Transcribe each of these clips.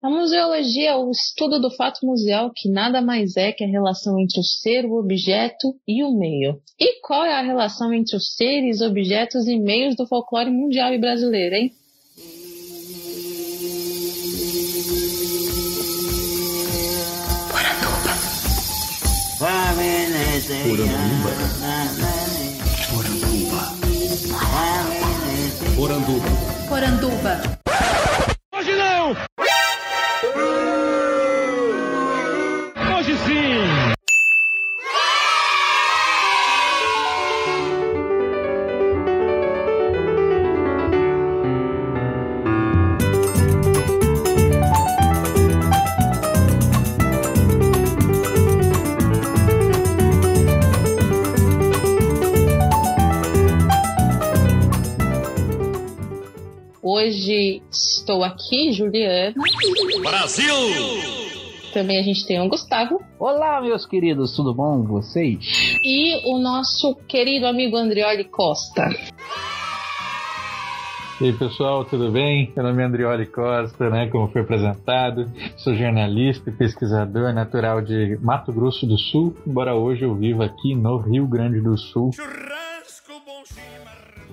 A museologia é o estudo do fato museal, que nada mais é que a relação entre o ser, o objeto e o meio. E qual é a relação entre os seres, objetos e meios do folclore mundial e brasileiro, hein? Poranduba. Poranduba. Poranduba. Poranduba. Hoje Estou aqui, Juliana. Brasil! Também a gente tem o Gustavo. Olá, meus queridos, tudo bom com vocês? E o nosso querido amigo Andrioli Costa. E aí, pessoal, tudo bem? Meu nome é Andrioli Costa, né? Como foi apresentado. Sou jornalista e pesquisador natural de Mato Grosso do Sul, embora hoje eu viva aqui no Rio Grande do Sul.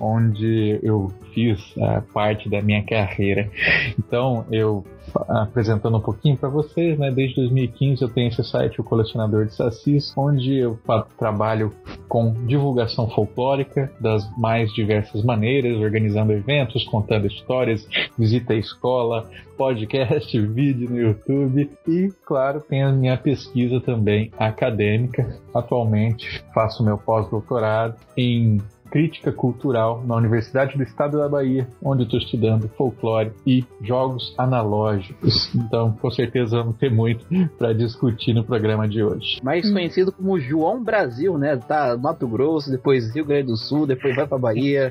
Onde eu fiz a parte da minha carreira. Então, eu apresentando um pouquinho para vocês, né? Desde 2015 eu tenho esse site, o Colecionador de Sacis, onde eu trabalho com divulgação folclórica das mais diversas maneiras, organizando eventos, contando histórias, visita à escola, podcast, vídeo no YouTube e, claro, tem a minha pesquisa também acadêmica. Atualmente faço meu pós-doutorado em crítica cultural na Universidade do Estado da Bahia, onde estou estudando folclore e jogos analógicos. Então, com certeza vamos ter muito para discutir no programa de hoje. Mais conhecido como João Brasil, né? Tá Mato Grosso, depois Rio Grande do Sul, depois vai para Bahia.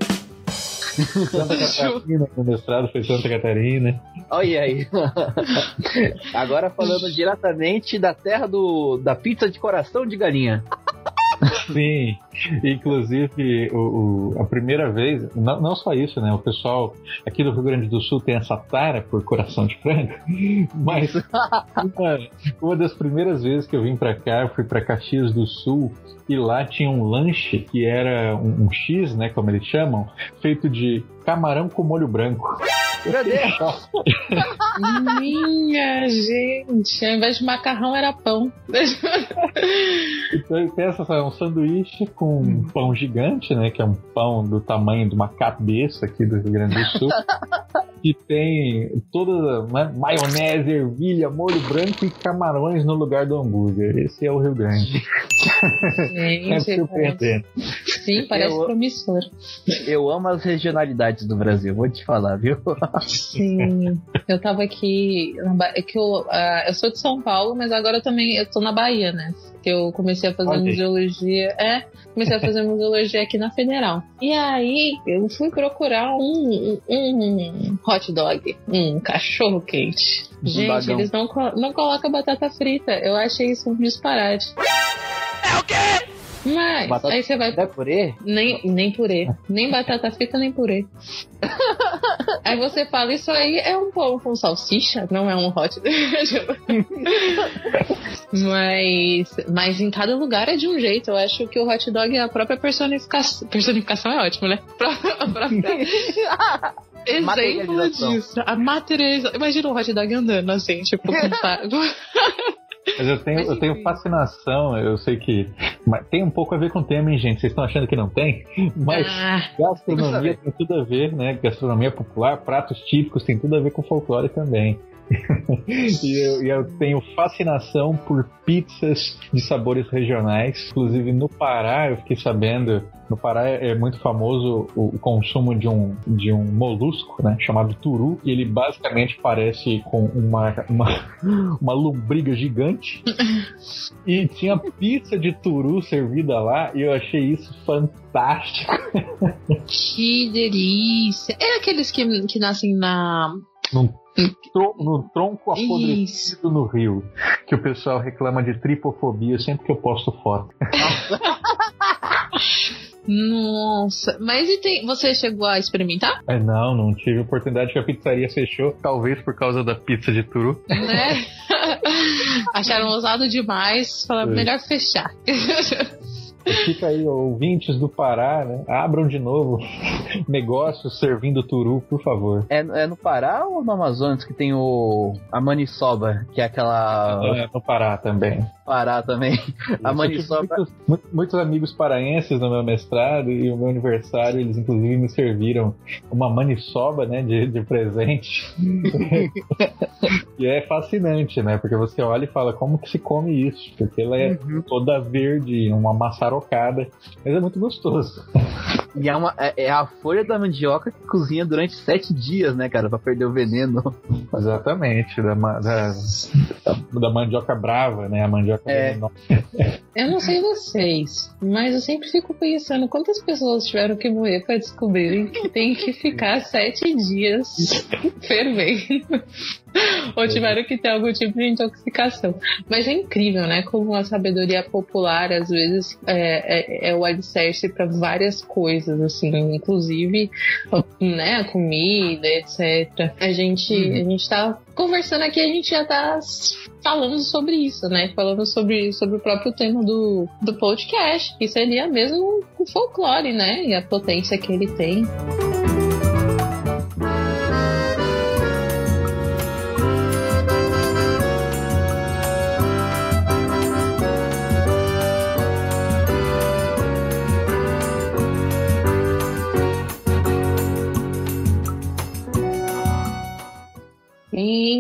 Santa Catarina, no mestrado foi Santa Catarina. Olha aí. Agora falando diretamente da terra do, da pizza de coração de galinha. Sim, inclusive o, o, a primeira vez, não, não, só isso, né? O pessoal aqui do Rio Grande do Sul tem essa tara por coração de frango, mas uma, uma das primeiras vezes que eu vim para cá, eu fui para Caxias do Sul e lá tinha um lanche que era um, um X, né, como eles chamam, feito de camarão com molho branco. Meu Deus! Minha gente, ao invés de macarrão era pão. então pensa só, um sanduíche com um pão gigante, né? Que é um pão do tamanho de uma cabeça aqui do Rio Grande do Sul. que tem toda né, maionese, ervilha, molho branco e camarões no lugar do hambúrguer. Esse é o Rio Grande. Gente, é surpreendente. Sim, parece eu, promissor. Eu amo as regionalidades do Brasil, vou te falar, viu? Sim. Eu tava aqui. É que eu, uh, eu sou de São Paulo, mas agora eu também eu tô na Bahia, né? Que eu comecei a fazer okay. museologia. É, comecei a fazer museologia aqui na Federal. E aí eu fui procurar um, um, um hot dog, um cachorro quente. Gente, eles não, não colocam batata frita. Eu achei isso um disparate. É o quê? Mas batata aí você vai. É purê? Nem, nem purê. Nem batata frita, nem purê. aí você fala, isso aí é um pão com salsicha, não é um hot mas, mas em cada lugar é de um jeito. Eu acho que o hot dog é a própria personificação. Personificação é ótimo, né? A própria. Exemplo disso. A materialização. Imagina um hot dog andando assim, tipo, com Mas eu tenho, eu tenho fascinação, eu sei que. Mas tem um pouco a ver com o tema, hein, gente? Vocês estão achando que não tem? Mas ah, gastronomia tem tudo a ver, né? Gastronomia popular, pratos típicos tem tudo a ver com folclore também. E, eu, e, eu, tenho fascinação por pizzas de sabores regionais. Inclusive no Pará, eu fiquei sabendo. No Pará é muito famoso o, o consumo de um, de um molusco, né, chamado turu. E ele basicamente parece com uma, uma, uma lombriga gigante. e tinha pizza de turu servida lá. E eu achei isso fantástico. que delícia! É aqueles que, que nascem na. Num no tronco apodrecido no rio. Que o pessoal reclama de tripofobia sempre que eu posto foto. Nossa, mas e tem, você chegou a experimentar? É, não, não tive oportunidade que a pizzaria fechou, talvez por causa da pizza de turu. Né? Acharam ousado demais, falaram É. melhor fechar. Fica aí, ouvintes do Pará, né? Abram de novo negócios servindo turu, por favor. É, é no Pará ou no Amazonas que tem o a maniçoba, que é aquela É, no Pará também. Pará também. A tive Muitos, mu- muitos amigos paraenses no meu mestrado e o meu aniversário, eles inclusive me serviram uma maniçoba, né, de, de presente. e é fascinante, né, porque você olha e fala, como que se come isso? Porque ela é Uhum. toda verde, uma maçarocada, mas é muito gostoso. E é, uma, é, é a folha da mandioca que cozinha durante sete dias, né, cara, pra perder o veneno. Exatamente, da, da, da mandioca brava, né, a mandioca É. Eu não sei vocês, mas eu sempre fico pensando quantas pessoas tiveram que morrer pra descobrirem que tem que ficar sete dias fervendo. Ou tiveram que ter algum tipo de intoxicação. Mas é incrível, né? Como a sabedoria popular, às vezes, é, é, é o alicerce para várias coisas, assim, inclusive né, a comida, etc. A gente, a gente tá conversando aqui, a gente já tá falando sobre isso, né? Falando sobre, sobre o próprio tema do, do podcast, que seria mesmo o folclore, né? E a potência que ele tem.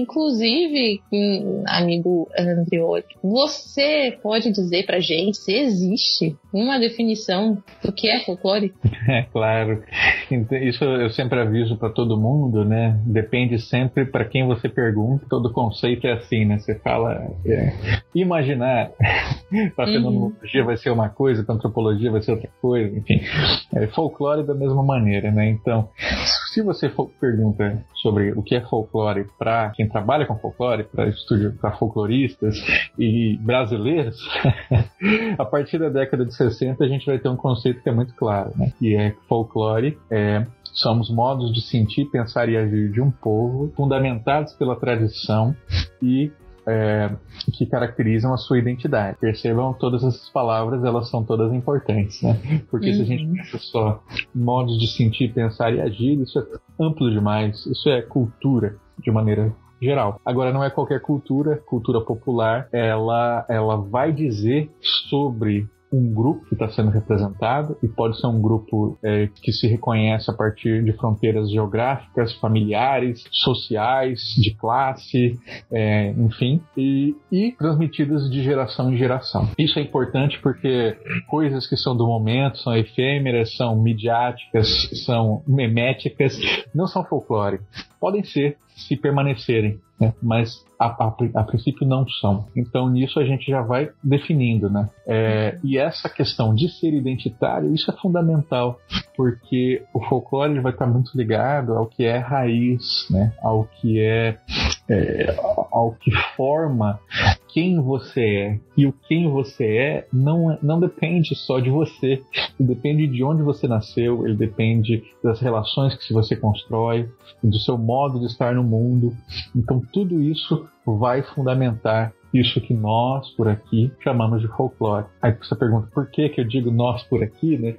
Inclusive, amigo Andrioli, você pode dizer pra gente se existe uma definição do que é folclore? É claro. Então, Isso eu sempre aviso para todo mundo, né? Depende sempre para quem você pergunta. Todo conceito é assim, né? Você fala é, imaginar para Uhum. fenomenologia vai ser uma coisa, para antropologia vai ser outra coisa, enfim. É, folclore da mesma maneira, né? Então, se você for, pergunta sobre o que é folclore para quem trabalha com folclore, para estúdio, para folcloristas e brasileiros, a partir da década de 60 a gente vai ter um conceito que é muito claro, né? Que é folclore é são os modos de sentir, pensar e agir de um povo, fundamentados pela tradição e é, que caracterizam a sua identidade. Percebam, todas essas palavras, elas são todas importantes, né? Porque se a gente pensa só modos de sentir, pensar e agir, isso é amplo demais, isso é cultura de maneira geral. Agora não é qualquer cultura, cultura popular, ela ela vai dizer sobre um grupo que está sendo representado e pode ser um grupo é, que se reconhece a partir de fronteiras geográficas, familiares, sociais, de classe, é, enfim, e, e transmitidas de geração em geração. Isso é importante porque coisas que são do momento, são efêmeras, são midiáticas, são meméticas, não são folclore. Podem ser se permanecerem, né? mas a, a, a, princípio não são. Então nisso a gente já vai definindo, né? É, e essa questão de ser identitário, isso é fundamental, porque o folclore vai estar muito ligado ao que é raiz, né? Ao que é, é ao que forma quem você é. E o quem você é não, não depende só de você. Ele depende de onde você nasceu, ele depende das relações que você constrói, do seu modo de estar no mundo. Então tudo isso vai fundamentar isso que nós por aqui chamamos de folclore. Aí você pergunta por que que eu digo nós por aqui, né?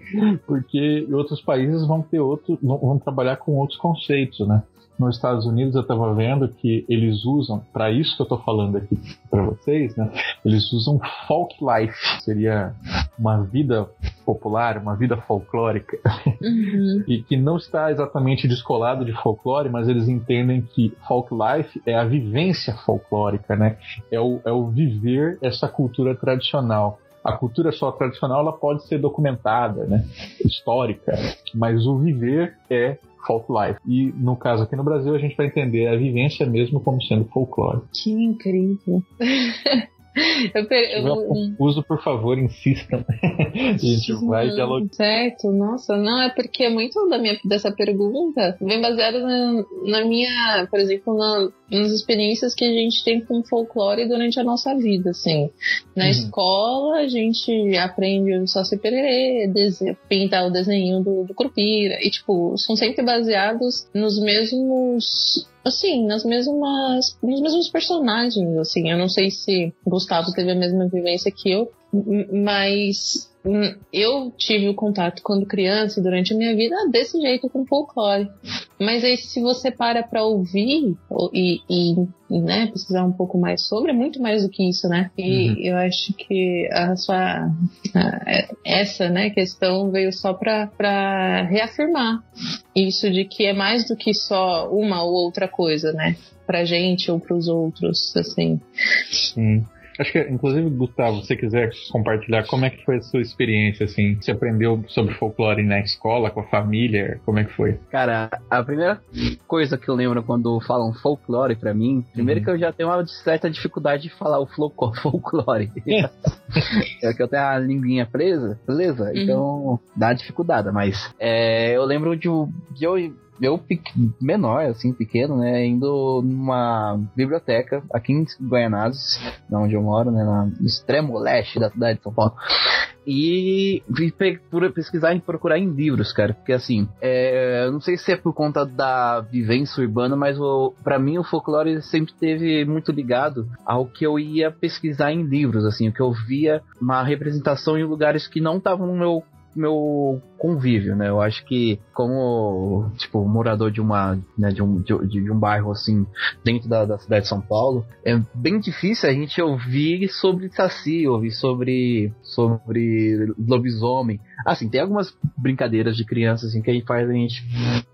Porque outros países vão ter outro, vão trabalhar com outros conceitos, né? Nos Estados Unidos eu estava vendo que eles usam, para isso que eu estou falando aqui para vocês, né? Eles usam folk life, seria uma vida popular, uma vida folclórica, uhum. e que não está exatamente descolado de folclore, mas eles entendem que folk life é a vivência folclórica, né? É o, é o viver essa cultura tradicional. A cultura só tradicional ela pode ser documentada, né? Histórica, mas o viver é folk life. E no caso aqui no Brasil a gente vai entender a vivência mesmo como sendo folclore. Que incrível. Eu, Se eu- confuso, por favor, insistam. a gente vai dialogar. Certo, nossa, não, é porque muito da minha, dessa pergunta vem baseada na, na minha, por exemplo, na- nas experiências que a gente tem com folclore durante a nossa vida, assim. Na Uhum. escola, a gente aprende o Saci Pererê, pintar o desenho do, do Curupira, e, tipo, são sempre baseados nos mesmos assim, nas mesmas, nos mesmos personagens, assim. Eu não sei se Gustavo teve a mesma vivência que eu, mas eu tive o contato quando criança e durante a minha vida desse jeito com folclore. Mas aí se você para pra ouvir ou- e, e, e, né, pesquisar um pouco mais sobre, é muito mais do que isso, né? E Uhum. eu acho que a sua a- essa, né, questão veio só pra reafirmar isso de que é mais do que só uma ou outra coisa, né? Pra gente ou pros outros, assim. Sim. Acho que, inclusive, Gustavo, se você quiser compartilhar como é que foi a sua experiência, assim, você aprendeu sobre folclore na escola, com a família, como é que foi? Cara, a primeira coisa que eu lembro quando falam folclore pra mim, primeiro Uhum. que eu já tenho uma certa dificuldade de falar o folclore. é que eu tenho a linguinha presa, beleza? Então dá dificuldade, mas é, eu lembro de, de eu, eu menor, assim, pequeno, né, indo numa biblioteca aqui em Guaianazes, na onde eu moro, né, no extremo leste da cidade de São Paulo. E por- pesquisar e procurar em livros, cara. Porque assim, é, não sei se é por conta da vivência urbana, mas o, pra mim o folclore sempre teve muito ligado ao que eu ia pesquisar em livros, assim, o que eu via uma representação em lugares que não estavam no meu meu convívio, né? Eu acho que como tipo morador de uma né, de, um, de, de um bairro assim dentro da, da cidade de São Paulo é bem difícil a gente ouvir sobre saci, ouvir sobre sobre lobisomem. Assim, tem algumas brincadeiras de criança assim que a gente faz a gente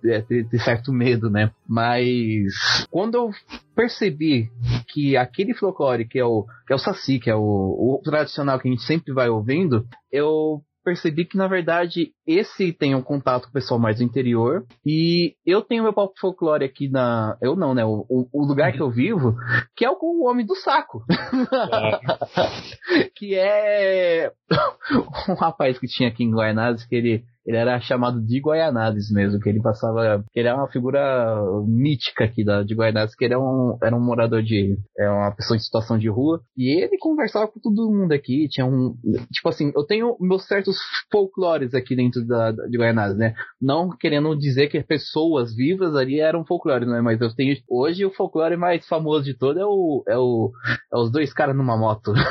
é, ter, ter certo medo, né? Mas quando eu percebi que aquele folclore que é o que é o saci, que é o, o tradicional que a gente sempre vai ouvindo, eu percebi que na verdade esse tem um contato com o pessoal mais do interior. E eu tenho meu palco folclore aqui na eu não né o, o lugar que eu vivo que é o, o homem do saco. Que é um rapaz que tinha aqui em Guaianazes que ele ele era chamado de Guaianazes mesmo, que ele passava, que ele é uma figura mítica aqui da, de Guaianazes, que ele é um, era um morador de, é uma pessoa em situação de rua, e ele conversava com todo mundo aqui, tinha um, tipo assim, eu tenho meus certos folclores aqui dentro da, da- de Guaianazes, né, não querendo dizer que pessoas vivas ali eram folclore, né, mas eu tenho, hoje o folclore mais famoso de todo é o, é o, é os dois caras numa moto.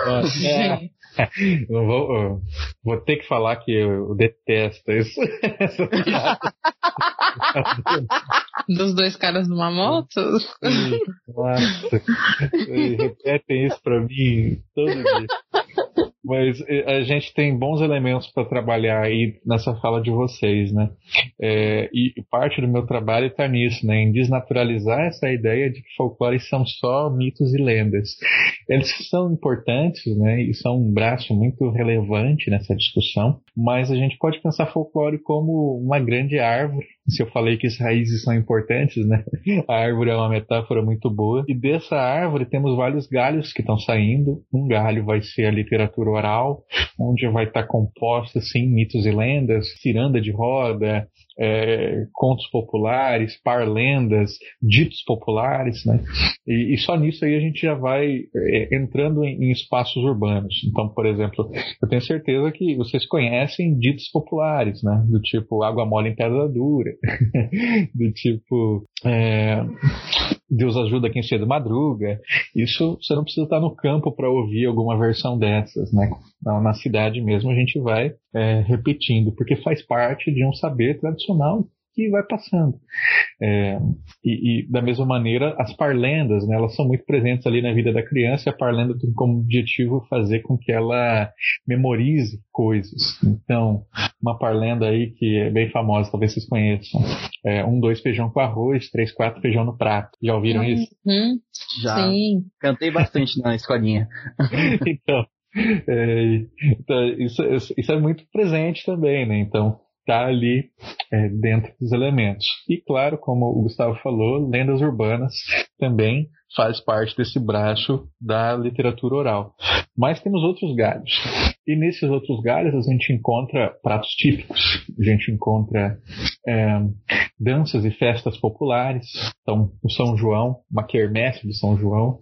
É, eu vou, vou ter que falar que eu detesto isso. Essa piada. Dos dois caras numa moto? Nossa, repetem isso pra mim todo dia. Mas eh, a gente tem bons elementos para trabalhar aí nessa fala de vocês, né? É, e parte do meu trabalho está nisso, né? Em desnaturalizar essa ideia de que folclore são só mitos e lendas. Eles são importantes, né? E são um braço muito relevante nessa discussão, mas a gente pode pensar folclore como uma grande árvore. Se eu falei que as raízes são importantes, né? A árvore é uma metáfora muito boa. E dessa árvore temos vários galhos que estão saindo. Um galho vai ser a literatura oral, onde vai estar composta, assim, mitos e lendas, ciranda de roda, é, contos populares, parlendas, ditos populares, né? E, e só nisso aí a gente já vai é, entrando em, em espaços urbanos. Então, por exemplo, eu tenho certeza que vocês conhecem ditos populares, né? Do tipo água mole em pedra dura, do tipo é, Deus ajuda quem cedo madruga. Isso você não precisa estar no campo para ouvir alguma versão dessas, né? Na, cidade mesmo a gente vai é, repetindo, porque faz parte de um saber tradicional que vai passando. É, e, e, da mesma maneira, as parlendas, né, elas são muito presentes ali na vida da criança e a parlenda tem como objetivo fazer com que ela memorize coisas. Então, uma parlenda aí que é bem famosa, talvez vocês conheçam. É, um, dois feijão com arroz, três, quatro feijão no prato. Já ouviram isso? Uhum, Já sim. cantei bastante na escolinha. então, é, então isso, isso é muito presente também, né? Então, tá ali é, dentro dos elementos. E claro, como o Gustavo falou, lendas urbanas também faz parte desse braço da literatura oral. Mas temos outros galhos. E nesses outros galhos a gente encontra pratos típicos, a gente encontra é, danças e festas populares. Então, o São João, uma quermesse de São João,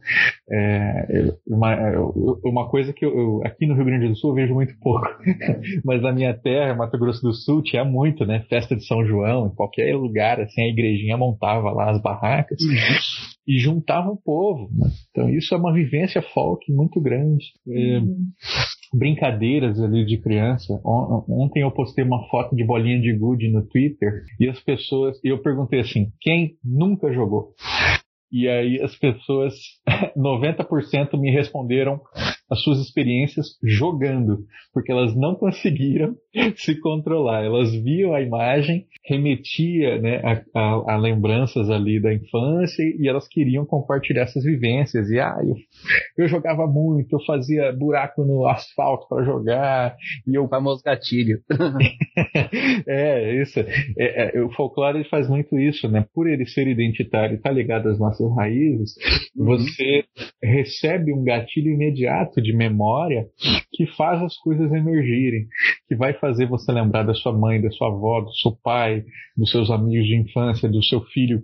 é uma, uma coisa que eu, eu, aqui no Rio Grande do Sul eu vejo muito pouco, mas na minha terra, Mato Grosso do Sul, tinha muito, né? Festa de São João, em qualquer lugar, assim, a igrejinha montava lá as barracas. Uhum e juntava o povo. Então isso é uma vivência folk muito grande. É, brincadeiras ali de criança. Ontem eu postei uma foto de bolinha de gude no Twitter e as pessoas, eu perguntei assim, quem nunca jogou? E aí as pessoas, 90% me responderam as suas experiências jogando, porque elas não conseguiram se controlar. Elas viam a imagem, remetia né, a, a, a, lembranças ali da infância e elas queriam compartilhar essas vivências. E ah, eu, eu jogava muito, eu fazia buraco no asfalto para jogar. E eu... O famoso gatilho. é, isso. É, é, o folclore faz muito isso, né? Por ele ser identitário e estar tá ligado às nossas raízes, uhum. você recebe um gatilho imediato de memória que faz as coisas emergirem, que vai fazer você lembrar da sua mãe, da sua avó, do seu pai, dos seus amigos de infância, do seu filho,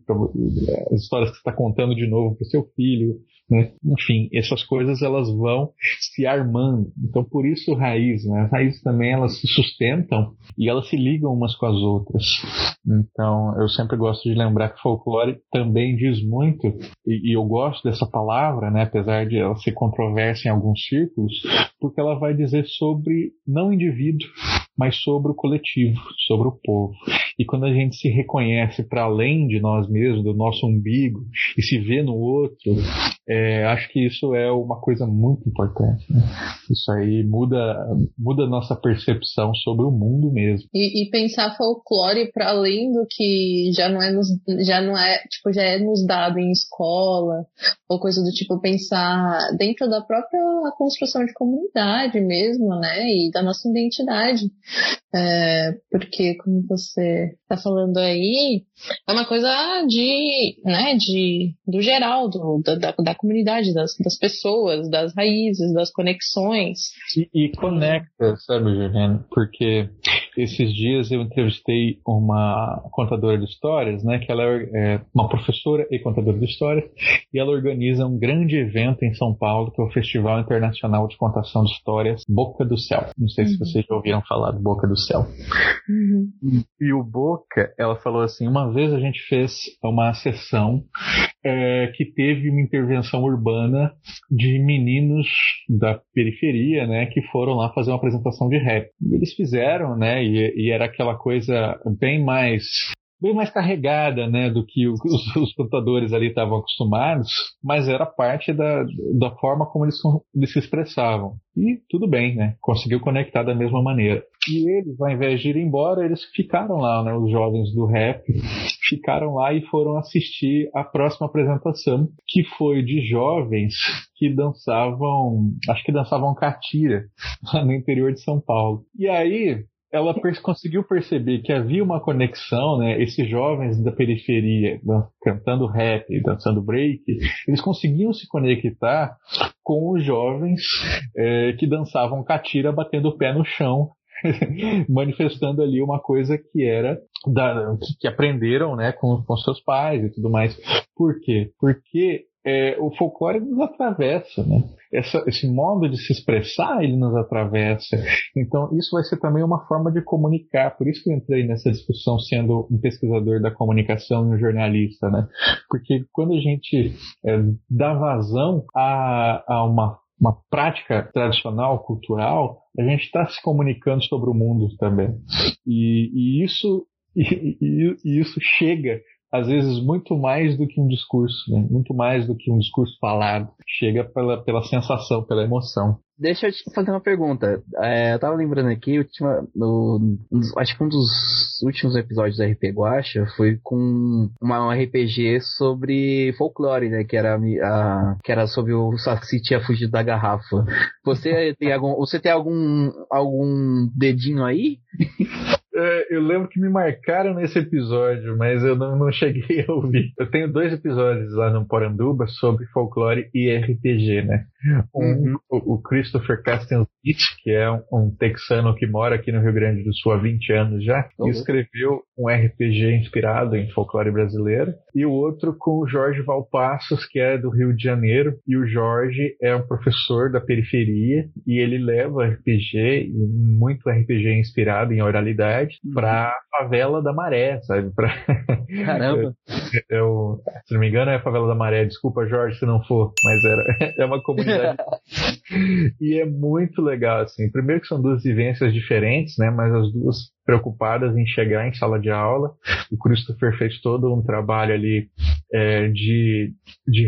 as histórias que você está contando de novo para o seu filho, né? Enfim, essas coisas elas vão se armando. Então por isso raiz, né? Raízes também elas se sustentam e elas se ligam umas com as outras. Então eu sempre gosto de lembrar que folclore também diz muito e, e eu gosto dessa palavra, né? Apesar de ela ser controversa em alguns círculos, porque ela vai dizer sobre não o indivíduo, mas sobre o coletivo, sobre o povo. E quando a gente se reconhece para além de nós mesmos, do nosso umbigo, e se vê no outro, é, acho que isso é uma coisa muito importante. Né? Isso aí muda, muda a nossa percepção sobre o mundo mesmo. E, e pensar folclore para além do que já não é nos, já não é tipo já é nos dado em escola ou coisa do tipo pensar dentro da própria construção de comunidade mesmo, né? E da nossa identidade. É, porque, como você está falando aí, é uma coisa de, né, de, do geral, do, da, da comunidade, das, das pessoas, das raízes, das conexões. E, e conecta, sabe, Juliana? Porque esses dias eu entrevistei uma contadora de histórias, né, que ela é uma professora e contadora de histórias, e ela organiza um grande evento em São Paulo, que é o Festival Internacional de Contação de Histórias Boca do Céu. Não sei uhum. se vocês já ouviram falar do Boca do Céu. Uhum. E o Boca, ela falou assim, uma vez a gente fez uma sessão é, que teve uma intervenção urbana de meninos da periferia, né, que foram lá fazer uma apresentação de rap. E eles fizeram, né, e, e era aquela coisa bem mais bem mais carregada, né, do que os, os computadores ali estavam acostumados, mas era parte da, da forma como eles, eles se expressavam. E tudo bem, né, conseguiu conectar da mesma maneira. E eles, ao invés de ir embora, eles ficaram lá, né, os jovens do rap, ficaram lá e foram assistir a próxima apresentação, que foi de jovens que dançavam, acho que dançavam catira, lá no interior de São Paulo. E aí, ela conseguiu perceber que havia uma conexão, né? Esses jovens da periferia cantando rap, dançando break, eles conseguiam se conectar com os jovens é, que dançavam catira batendo o pé no chão manifestando ali uma coisa que era da, que, aprenderam né, com, com seus pais e tudo mais. Por quê? Porque é, o folclore nos atravessa, né? Essa, esse modo de se expressar ele nos atravessa. Então isso vai ser também uma forma de comunicar. Por isso que eu entrei nessa discussão sendo um pesquisador da comunicação e um jornalista, né? Porque quando a gente é, dá vazão a, a uma uma prática tradicional, cultural, a gente está se comunicando sobre o mundo também. E, e isso, e, e, e, isso chega às vezes muito mais do que um discurso, né? muito mais do que um discurso falado. Chega pela, pela sensação, pela emoção. Deixa eu te fazer uma pergunta. É, eu tava lembrando aqui, última, no, um acho que um dos últimos episódios da RP Guacha foi com uma, um RPG sobre folclore, né? Que era, a, que era sobre o Saci tinha fugido da garrafa. Você tem algum, você tem algum, algum dedinho aí? Eu lembro que me marcaram nesse episódio, mas eu não, não cheguei a ouvir. Eu tenho dois episódios lá no Poranduba sobre folclore e RPG, né? Um, uhum. o, o, Christopher Castensit, que é um, um, texano que mora aqui no Rio Grande do Sul há 20 anos já, uhum. escreveu um RPG inspirado em folclore brasileiro. E o outro com o Jorge Valpassos, que é do Rio de Janeiro. E o Jorge é um professor da periferia e ele leva RPG, e muito RPG inspirado em oralidade, uhum. para a favela da Maré, sabe? Pra... Caramba! Eu, se não me engano, é a favela da Maré. Desculpa, Jorge, se não for, mas era, é uma comunidade. e é muito legal, assim. Primeiro que são duas vivências diferentes, né? Mas as duas preocupadas em chegar em sala de aula. O Christopher fez todo um trabalho ali é, de, de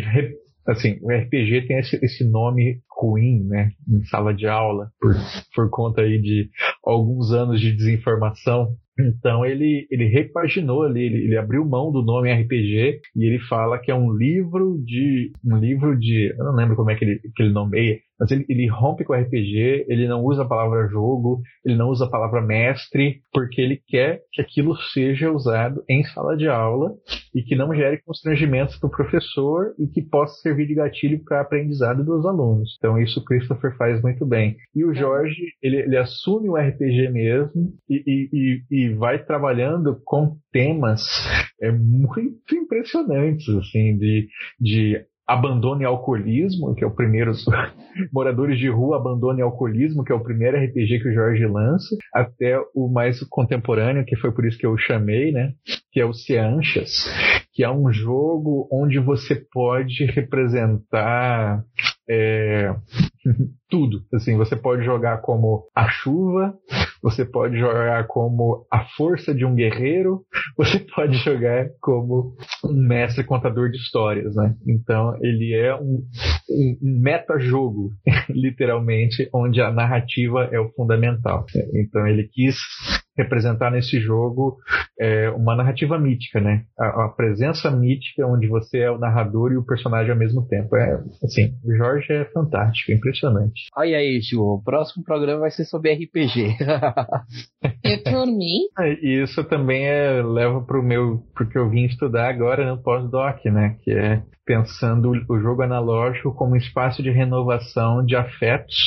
assim, o RPG tem esse, esse nome ruim, né, em sala de aula, por, por conta aí de alguns anos de desinformação. Então ele, ele repaginou ali, ele, ele, abriu mão do nome RPG e ele fala que é um livro de. um livro de. Eu não lembro como é que ele, que ele nomeia, mas ele, ele rompe com o RPG, ele não usa a palavra jogo, ele não usa a palavra mestre, porque ele quer que aquilo seja usado em sala de aula e que não gere constrangimentos para o professor e que possa servir de gatilho para aprendizado dos alunos. Então isso o Christopher faz muito bem. E o Jorge, ele, ele assume o RPG mesmo e, e, e, vai trabalhando com temas é, muito impressionantes, assim, de, de Abandone Alcoolismo, que é o primeiro. Moradores de Rua Abandone Alcoolismo, que é o primeiro RPG que o Jorge lança, até o mais contemporâneo, que foi por isso que eu chamei, né? Que é o Cianchas, que é um jogo onde você pode representar é, tudo. Assim, você pode jogar como a chuva, você pode jogar como a força de um guerreiro, você pode jogar como um mestre contador de histórias, né? Então ele é um, um, um meta-jogo, literalmente, onde a narrativa é o fundamental. Então ele quis representar nesse jogo é, uma narrativa mítica, né? A, a, presença mítica onde você é o narrador e o personagem ao mesmo tempo. É, assim, o Jorge é fantástico, é impressionante. Olha aí, Ju, o próximo programa vai ser sobre RPG. e por mim? E isso também é, leva para o meu, porque eu vim estudar agora no pós-doc, né? Que é pensando o jogo analógico como um espaço de renovação de afetos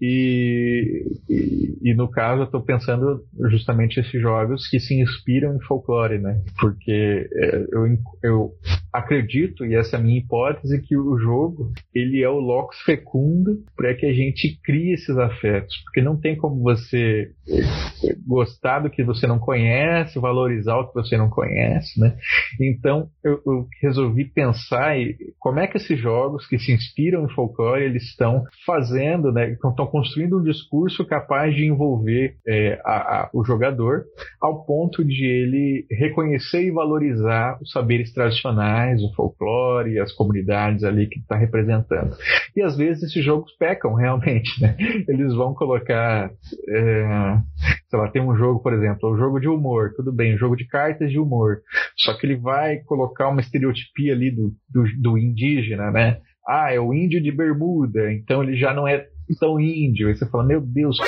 e, e, e no caso eu estou pensando justamente esses jogos que se inspiram em folclore, né? Porque é, eu, eu acredito, e essa é a minha hipótese, que o jogo ele é o locus fecundo para que a gente crie esses afetos, porque não tem como você é, gostar do que você não conhece, valorizar o que você não conhece, né? Então eu, eu resolvi pensar em como é que esses jogos que se inspiram em folclore eles estão fazendo, né? Estão construindo um discurso capaz de envolver é, a, a, o jogador ao ponto de ele reconhecer e valorizar os saberes tradicionais, o folclore, as comunidades ali que está representando. E às vezes esses jogos pecam realmente, né? Eles vão colocar, é, sei lá, tem um jogo, por exemplo, um jogo de humor, tudo bem, um jogo de cartas de humor, só que ele vai colocar uma estereotipia ali do, do, do indígena, né? Ah, é o índio de bermuda, então ele já não é tão índio. Aí você fala, meu Deus,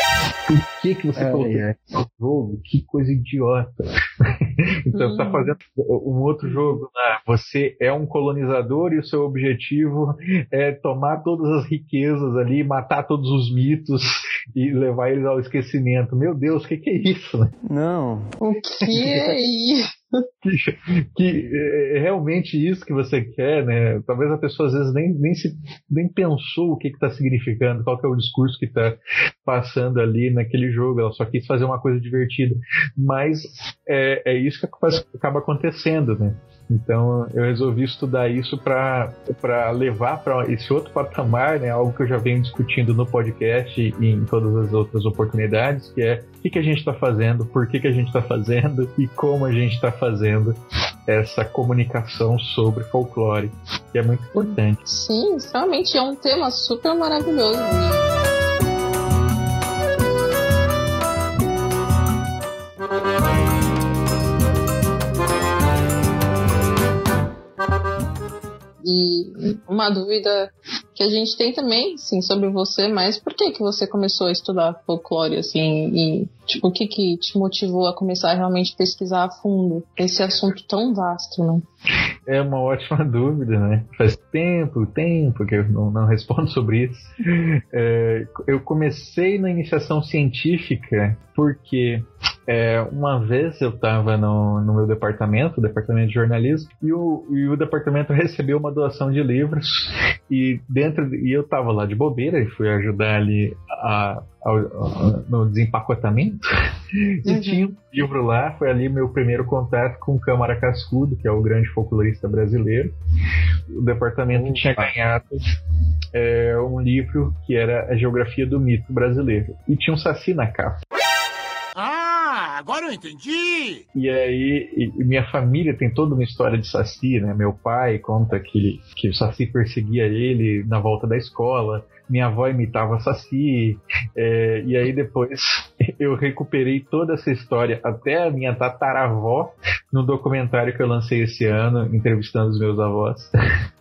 por que, que você é, colocou é. jogo? Que coisa idiota. então hum. você tá uhum. fazendo um outro jogo. Né? Você é um colonizador e o seu objetivo é tomar todas as riquezas ali, matar todos os mitos e levar eles ao esquecimento. Meu Deus, o que, que é isso? Né? Não. O que é isso? que, que é realmente isso que você quer, né? Talvez a pessoa às vezes nem, nem, se, nem pensou o que está significando, qual é o discurso que está passando ali naquele jogo, ela só quis fazer uma coisa divertida. Mas é, é isso que acaba acontecendo, né? Então eu resolvi estudar isso para levar para esse outro patamar, né? Algo que eu já venho discutindo no podcast e em todas as outras oportunidades, que é o que, que a gente está fazendo, por que, que a gente está fazendo e como a gente está fazendo essa comunicação sobre folclore, que é muito importante. Sim, realmente é um tema super maravilhoso. E uma dúvida que a gente tem também, sim, sobre você, mas por que que você começou a estudar folclore, assim, e, tipo, o que que te motivou a começar a realmente pesquisar a fundo esse assunto tão vasto, né? É uma ótima dúvida, né? Faz tempo, tempo que eu não, não respondo sobre isso. É, eu comecei na iniciação científica porque é, uma vez eu estava no, no, meu departamento, departamento de jornalismo, e o, e o departamento recebeu uma doação de livros e dentro e eu estava lá de bobeira e fui ajudar ali a, a, a, no desempacotamento uhum. e tinha um livro lá, foi ali meu primeiro contato com o Câmara Cascudo, que é o grande folclorista brasileiro. O departamento tinha ganhado é, um livro que era a Geografia do Mito Brasileiro e tinha um saci na capa. Agora eu entendi! E aí, e minha família tem toda uma história de Saci, né? Meu pai conta que, que o Saci perseguia ele na volta da escola minha avó imitava Saci, é, e aí depois eu recuperei toda essa história até a minha tataravó no documentário que eu lancei esse ano, entrevistando os meus avós.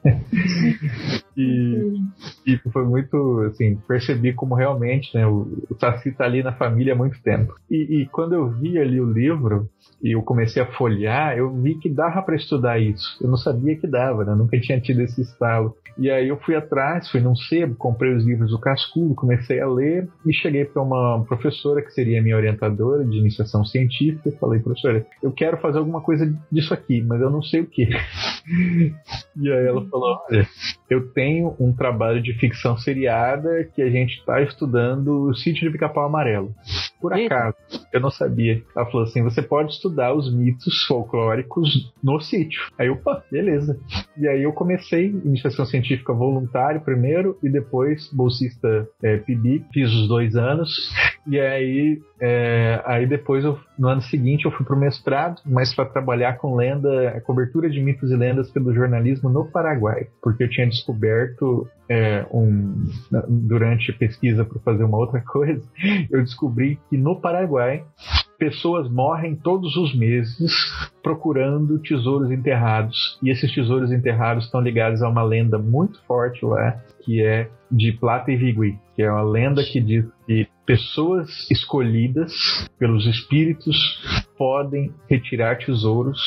e, e, foi muito, assim, percebi como realmente né, o, o Saci tá ali na família há muito tempo. E, e quando eu vi ali o livro, e eu comecei a folhear, eu vi que dava para estudar isso. Eu não sabia que dava, né? Eu nunca tinha tido esse estalo. E aí eu fui atrás, fui num sebo, comprei os livros do Cascudo, comecei a ler e cheguei para uma professora que seria minha orientadora de iniciação científica e falei, professora, eu quero fazer alguma coisa disso aqui, mas eu não sei o que. e aí ela falou, olha, eu tenho um trabalho de ficção seriada que a gente está estudando o sítio de Pica-Pau Amarelo. Por acaso, eu não sabia. Ela falou assim, você pode estudar os mitos folclóricos no sítio. Aí, opa, beleza. E aí eu comecei iniciação científica voluntário primeiro e depois bolsista é, PIB. Fiz os dois anos. E aí, é, aí depois, eu, no ano seguinte, eu fui pro mestrado, mas para trabalhar com lenda, cobertura de mitos e lendas pelo jornalismo no Paraguai, porque eu tinha descoberto é, um, durante a pesquisa para fazer uma outra coisa, eu descobri que no Paraguai pessoas morrem todos os meses procurando tesouros enterrados. E esses tesouros enterrados estão ligados a uma lenda muito forte lá, que é de Plata e Vigui, que é uma lenda que diz que pessoas escolhidas pelos espíritos podem retirar tesouros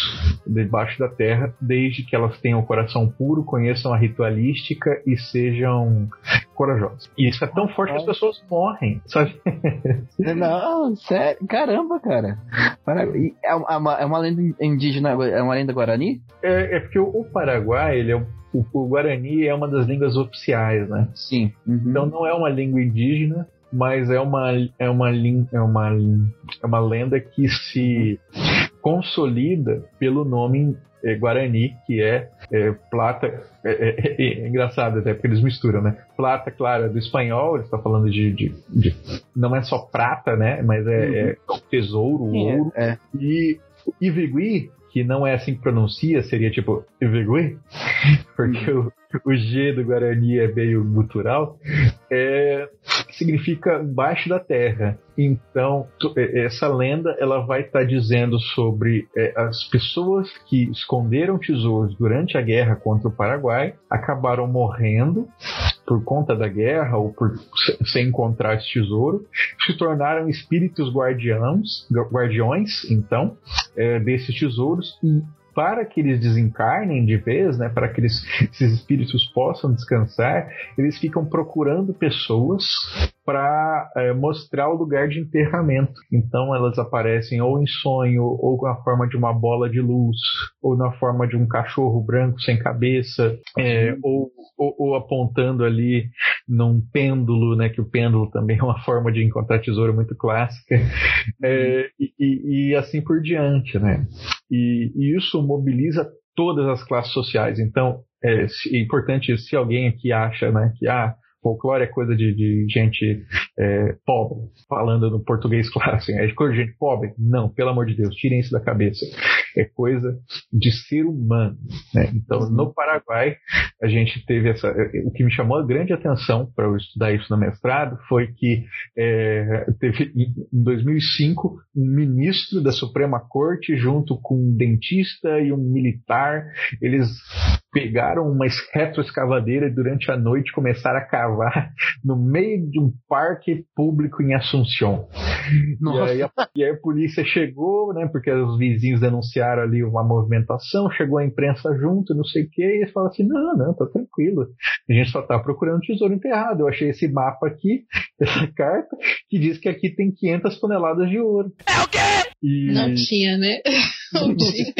debaixo da terra, desde que elas tenham o coração puro, conheçam a ritualística e sejam corajosas. E isso é tão forte que as pessoas morrem, sabe? Não, sério, caramba, cara. É uma, é uma lenda indígena, é uma lenda guarani? É, é porque o, Paraguai, ele é o, o, Guarani é uma das línguas oficiais, né? Sim. Uhum. Então não é uma língua indígena, mas é uma, é uma, é uma, é uma lenda que se consolida pelo nome é, Guarani, que é, é plata. É, é, é, engraçado até porque eles misturam, né? Plata, claro, é do espanhol, ele está falando de, de, de, Não é só prata, né? Mas é, uhum. tesouro, ouro. E Ivigui, que não é assim que pronuncia, seria tipo Ivigui, porque o, o G do Guarani é meio gutural. É, significa embaixo da terra. Então, é, essa lenda ela vai estar tá dizendo sobre é, as pessoas que esconderam tesouros durante a guerra contra o Paraguai, acabaram morrendo por conta da guerra ou por sem encontrar esse tesouro, se tornaram espíritos guardiãos, guardiões, então, é, desses tesouros e para que eles desencarnem de vez, né, para que eles, esses espíritos possam descansar, eles ficam procurando pessoas para é, mostrar o lugar de enterramento. Então elas aparecem ou em sonho, ou na forma de uma bola de luz, ou na forma de um cachorro branco sem cabeça, é, ou, ou, ou, apontando ali num pêndulo, né? Que o pêndulo também é uma forma de encontrar tesouro muito clássica, é, e, e, e, assim por diante, né? E, e isso mobiliza todas as classes sociais. Então é, é importante se alguém aqui acha, né, que ah folclore é coisa de, de gente é, pobre, falando no português clássico. É coisa de gente pobre? Não, pelo amor de Deus, tirem isso da cabeça. É coisa de ser humano. Né? Então, no Paraguai, a gente teve essa. O que me chamou a grande atenção para eu estudar isso no mestrado foi que é, teve, em 2005, um ministro da Suprema Corte, junto com um dentista e um militar, eles pegaram uma retroescavadeira e durante a noite começaram a cavar no meio de um parque público em Assunção. E aí, a, e aí, a, polícia chegou, né? Porque os vizinhos denunciaram ali uma movimentação, chegou a imprensa junto, não sei o que, e eles falaram assim: não, não, tá tranquilo. A gente só tá procurando tesouro enterrado. Eu achei esse mapa aqui, essa carta, que diz que aqui tem 500 toneladas de ouro. É o quê? E... Não tinha, né? Não tinha.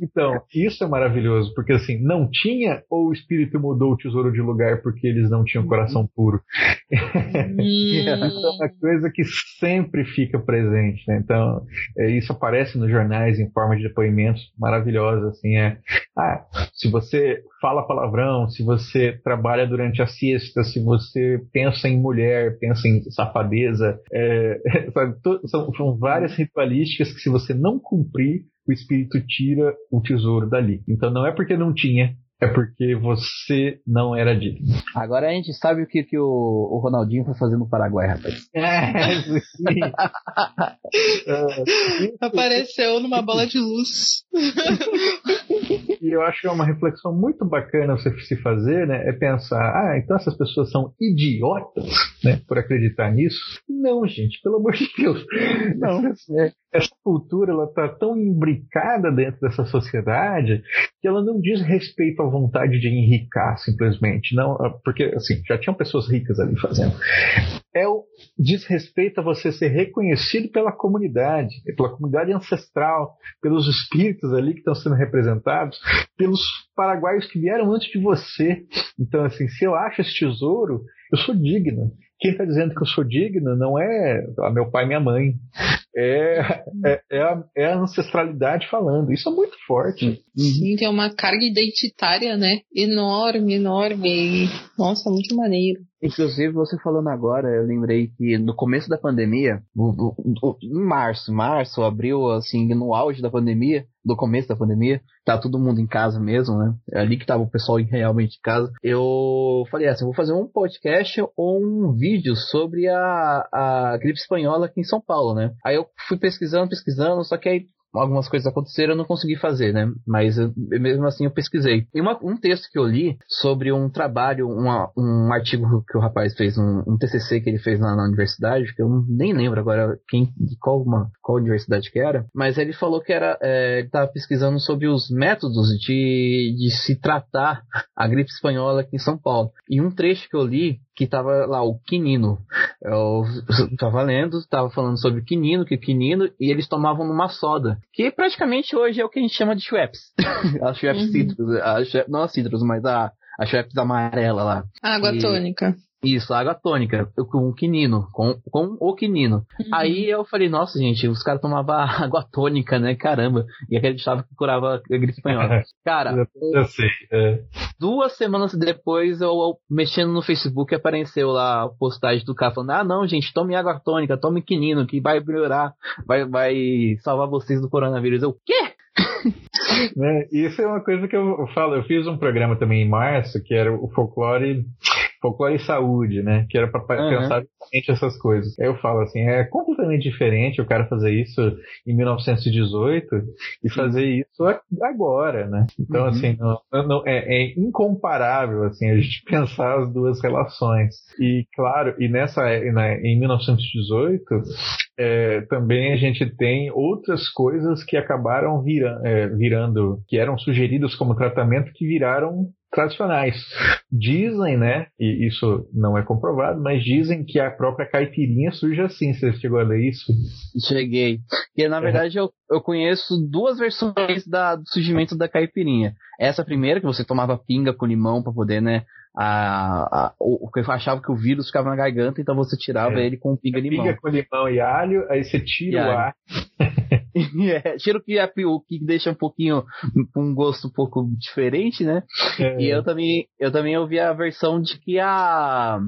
então, isso é maravilhoso, porque assim, não tinha ou o espírito mudou o tesouro de lugar porque eles não tinham coração puro? Hum. isso é uma coisa que sempre fica presente, né? Então, é, isso aparece nos jornais em forma de depoimentos maravilhosos, assim, é, ah, se você fala palavrão, se você trabalha durante a siesta, se você pensa em mulher, pensa em safadeza, é, são, são várias ritualísticas que se você não cumprir, o espírito tira o tesouro dali. Então não é porque não tinha, é porque você não era digno. Agora a gente sabe o que, que o, o Ronaldinho foi fazer no Paraguai, rapaz. É, sim. é, Apareceu numa bola de luz. e eu acho que é uma reflexão muito bacana você se fazer, né? É pensar, ah, então essas pessoas são idiotas, né? Por acreditar nisso. Não, gente, pelo amor de Deus. Não. É, essa cultura, ela tá tão imbricada dentro dessa sociedade que ela não diz respeito à vontade de enricar, simplesmente. Não, porque, assim, já tinham pessoas ricas ali fazendo. É o diz respeito a você ser reconhecido pela comunidade, pela comunidade ancestral, pelos espíritos ali que estão sendo representados, pelos paraguaios que vieram antes de você. Então, assim, se eu acho esse tesouro, eu sou digno. Quem está dizendo que eu sou digno não é meu pai e minha mãe. É, é, é, a, é, a, ancestralidade falando. Isso é muito forte. Sim, tem uma carga identitária, né? Enorme, enorme. Nossa, muito maneiro. Inclusive, você falando agora, eu lembrei que no começo da pandemia, em março, março, abril, assim, no auge da pandemia, do começo da pandemia, tá todo mundo em casa mesmo, né? É ali que tava o pessoal realmente em casa. Eu falei assim, vou fazer um podcast ou um vídeo sobre a, a gripe espanhola aqui em São Paulo, né? Aí eu fui pesquisando, pesquisando, só que aí algumas coisas aconteceram, eu não consegui fazer, né? Mas eu, mesmo assim eu pesquisei. E uma, um texto que eu li sobre um trabalho, uma, um artigo que o rapaz fez, um, um TCC que ele fez na, na, universidade, que eu nem lembro agora quem, qual, uma, qual universidade que era, mas ele falou que era, é, ele estava pesquisando sobre os métodos de, de se tratar a gripe espanhola aqui em São Paulo. E um trecho que eu li que tava lá o quinino. Eu tava lendo, tava falando sobre o quinino, que o quinino, e eles tomavam numa soda. Que praticamente hoje é o que a gente chama de Schweppes. a Schweppes uhum. Citrus, a Schweppes, não a Citrus, mas a, a Schweppes amarela lá. Água e, tônica. Isso, água tônica, com quinino, com, com o quinino. Uhum. Aí eu falei, nossa, gente, os caras tomavam água tônica, né? Caramba. E acreditava que curava a gripe espanhola. Cara, eu sei. É. duas semanas depois, eu, eu, mexendo no Facebook, apareceu lá a postagem do cara falando: ah, não, gente, tome água tônica, tome quinino, que vai melhorar, vai, vai salvar vocês do coronavírus. Eu, quê? É, isso é uma coisa que eu falo. Eu fiz um programa também em março que era o folclore folclore e saúde, né? Que era para uhum. pensar justamente essas coisas. Aí eu falo assim, é completamente diferente o cara fazer isso em 1918 e fazer isso agora, né? Então, uhum. assim, não, não, é, é, incomparável, assim, a gente pensar as duas relações. E, claro, e nessa, em 1918, é, também a gente tem outras coisas que acabaram vira, é, virando, que eram sugeridas como tratamento, que viraram tradicionais. Dizem, né, e isso não é comprovado, mas dizem que a própria caipirinha surge assim. Você chegou a ler isso? Cheguei. E na verdade eu, eu conheço duas versões da, do surgimento da caipirinha. Essa primeira, que você tomava pinga com limão para poder, né, a, a, o, que eu achava que o vírus ficava na garganta, então você tirava é. ele com pinga e limão. Pinga com limão e alho, aí você tira o ar. é, tira o que, é, o que deixa um pouquinho um gosto um pouco diferente, né? É. E eu também, eu também ouvi a versão de que a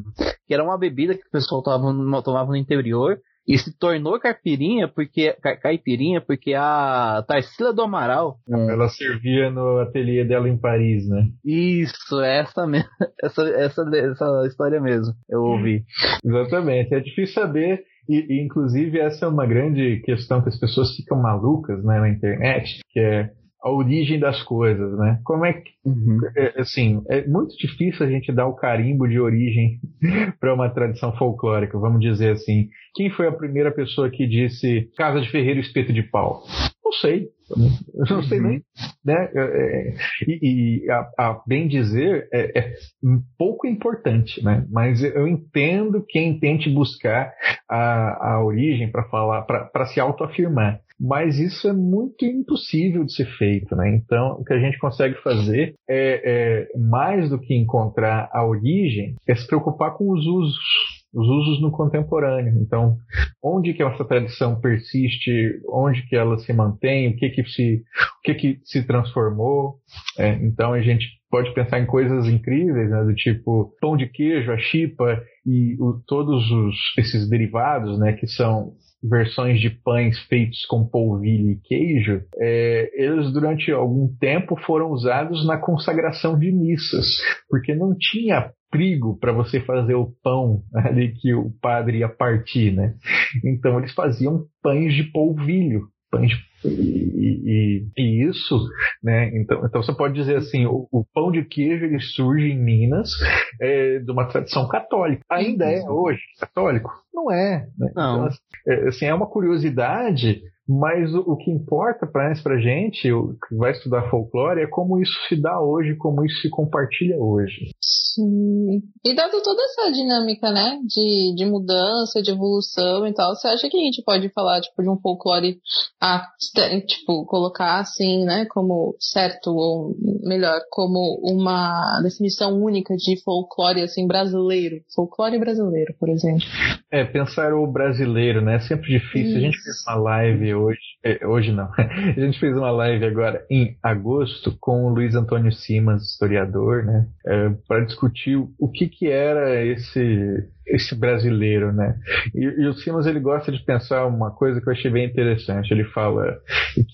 que era uma bebida que o pessoal tomava, tomava no interior e se tornou caipirinha porque caipirinha porque a Tarsila do Amaral ela servia no ateliê dela em Paris, né? Isso, essa mesmo, essa, essa, essa história mesmo. Eu ouvi. Exatamente. É difícil saber e, e, inclusive essa é uma grande questão que as pessoas ficam malucas né, na internet, que é a origem das coisas, né? Como é que, uhum. é, assim, é muito difícil a gente dar o carimbo de origem para uma tradição folclórica, vamos dizer assim. Quem foi a primeira pessoa que disse casa de ferreiro espeto de pau? Não sei. Eu não sei nem. Uhum. Né? É, é, e, e a, a, bem dizer, é, é, pouco importante, né? mas eu entendo quem tente buscar a, a origem para falar, para se autoafirmar. Mas isso é muito impossível de ser feito, né? Então, o que a gente consegue fazer é, é mais do que encontrar a origem, é se preocupar com os usos os usos no contemporâneo. Então, onde que essa tradição persiste, onde que ela se mantém, o que que se, o que que se transformou. É, então, a gente pode pensar em coisas incríveis, né, do tipo pão de queijo, a chipa e o, todos os, esses derivados, né, que são versões de pães feitos com polvilho e queijo, é, eles durante algum tempo foram usados na consagração de missas, porque não tinha trigo para você fazer o pão ali que o padre ia partir, né? Então eles faziam pães de polvilho, pães de e, e, e, isso, né? Então, então você pode dizer assim, o, o pão de queijo ele surge em Minas é, de uma tradição católica. Ainda é hoje católico? Não é. Né? Não. Então, é, assim, é uma curiosidade mas o, o que importa para a gente, o que vai estudar folclore, é como isso se dá hoje, como isso se compartilha hoje. Sim. E dado toda essa dinâmica, né, de, de mudança, de evolução e tal, você acha que a gente pode falar, tipo, de um folclore, ah, tipo, colocar assim, né, como certo, ou melhor, como uma definição única de folclore, assim, brasileiro? Folclore brasileiro, por exemplo. É, pensar o brasileiro, né, é sempre difícil. Isso. A gente fez uma live hoje, hoje não, a gente fez uma live agora em agosto com o Luiz Antônio Simas, historiador, né, é, para discutir o que que era esse esse brasileiro, né? E, e, o Simas ele gosta de pensar uma coisa que eu achei bem interessante. Ele fala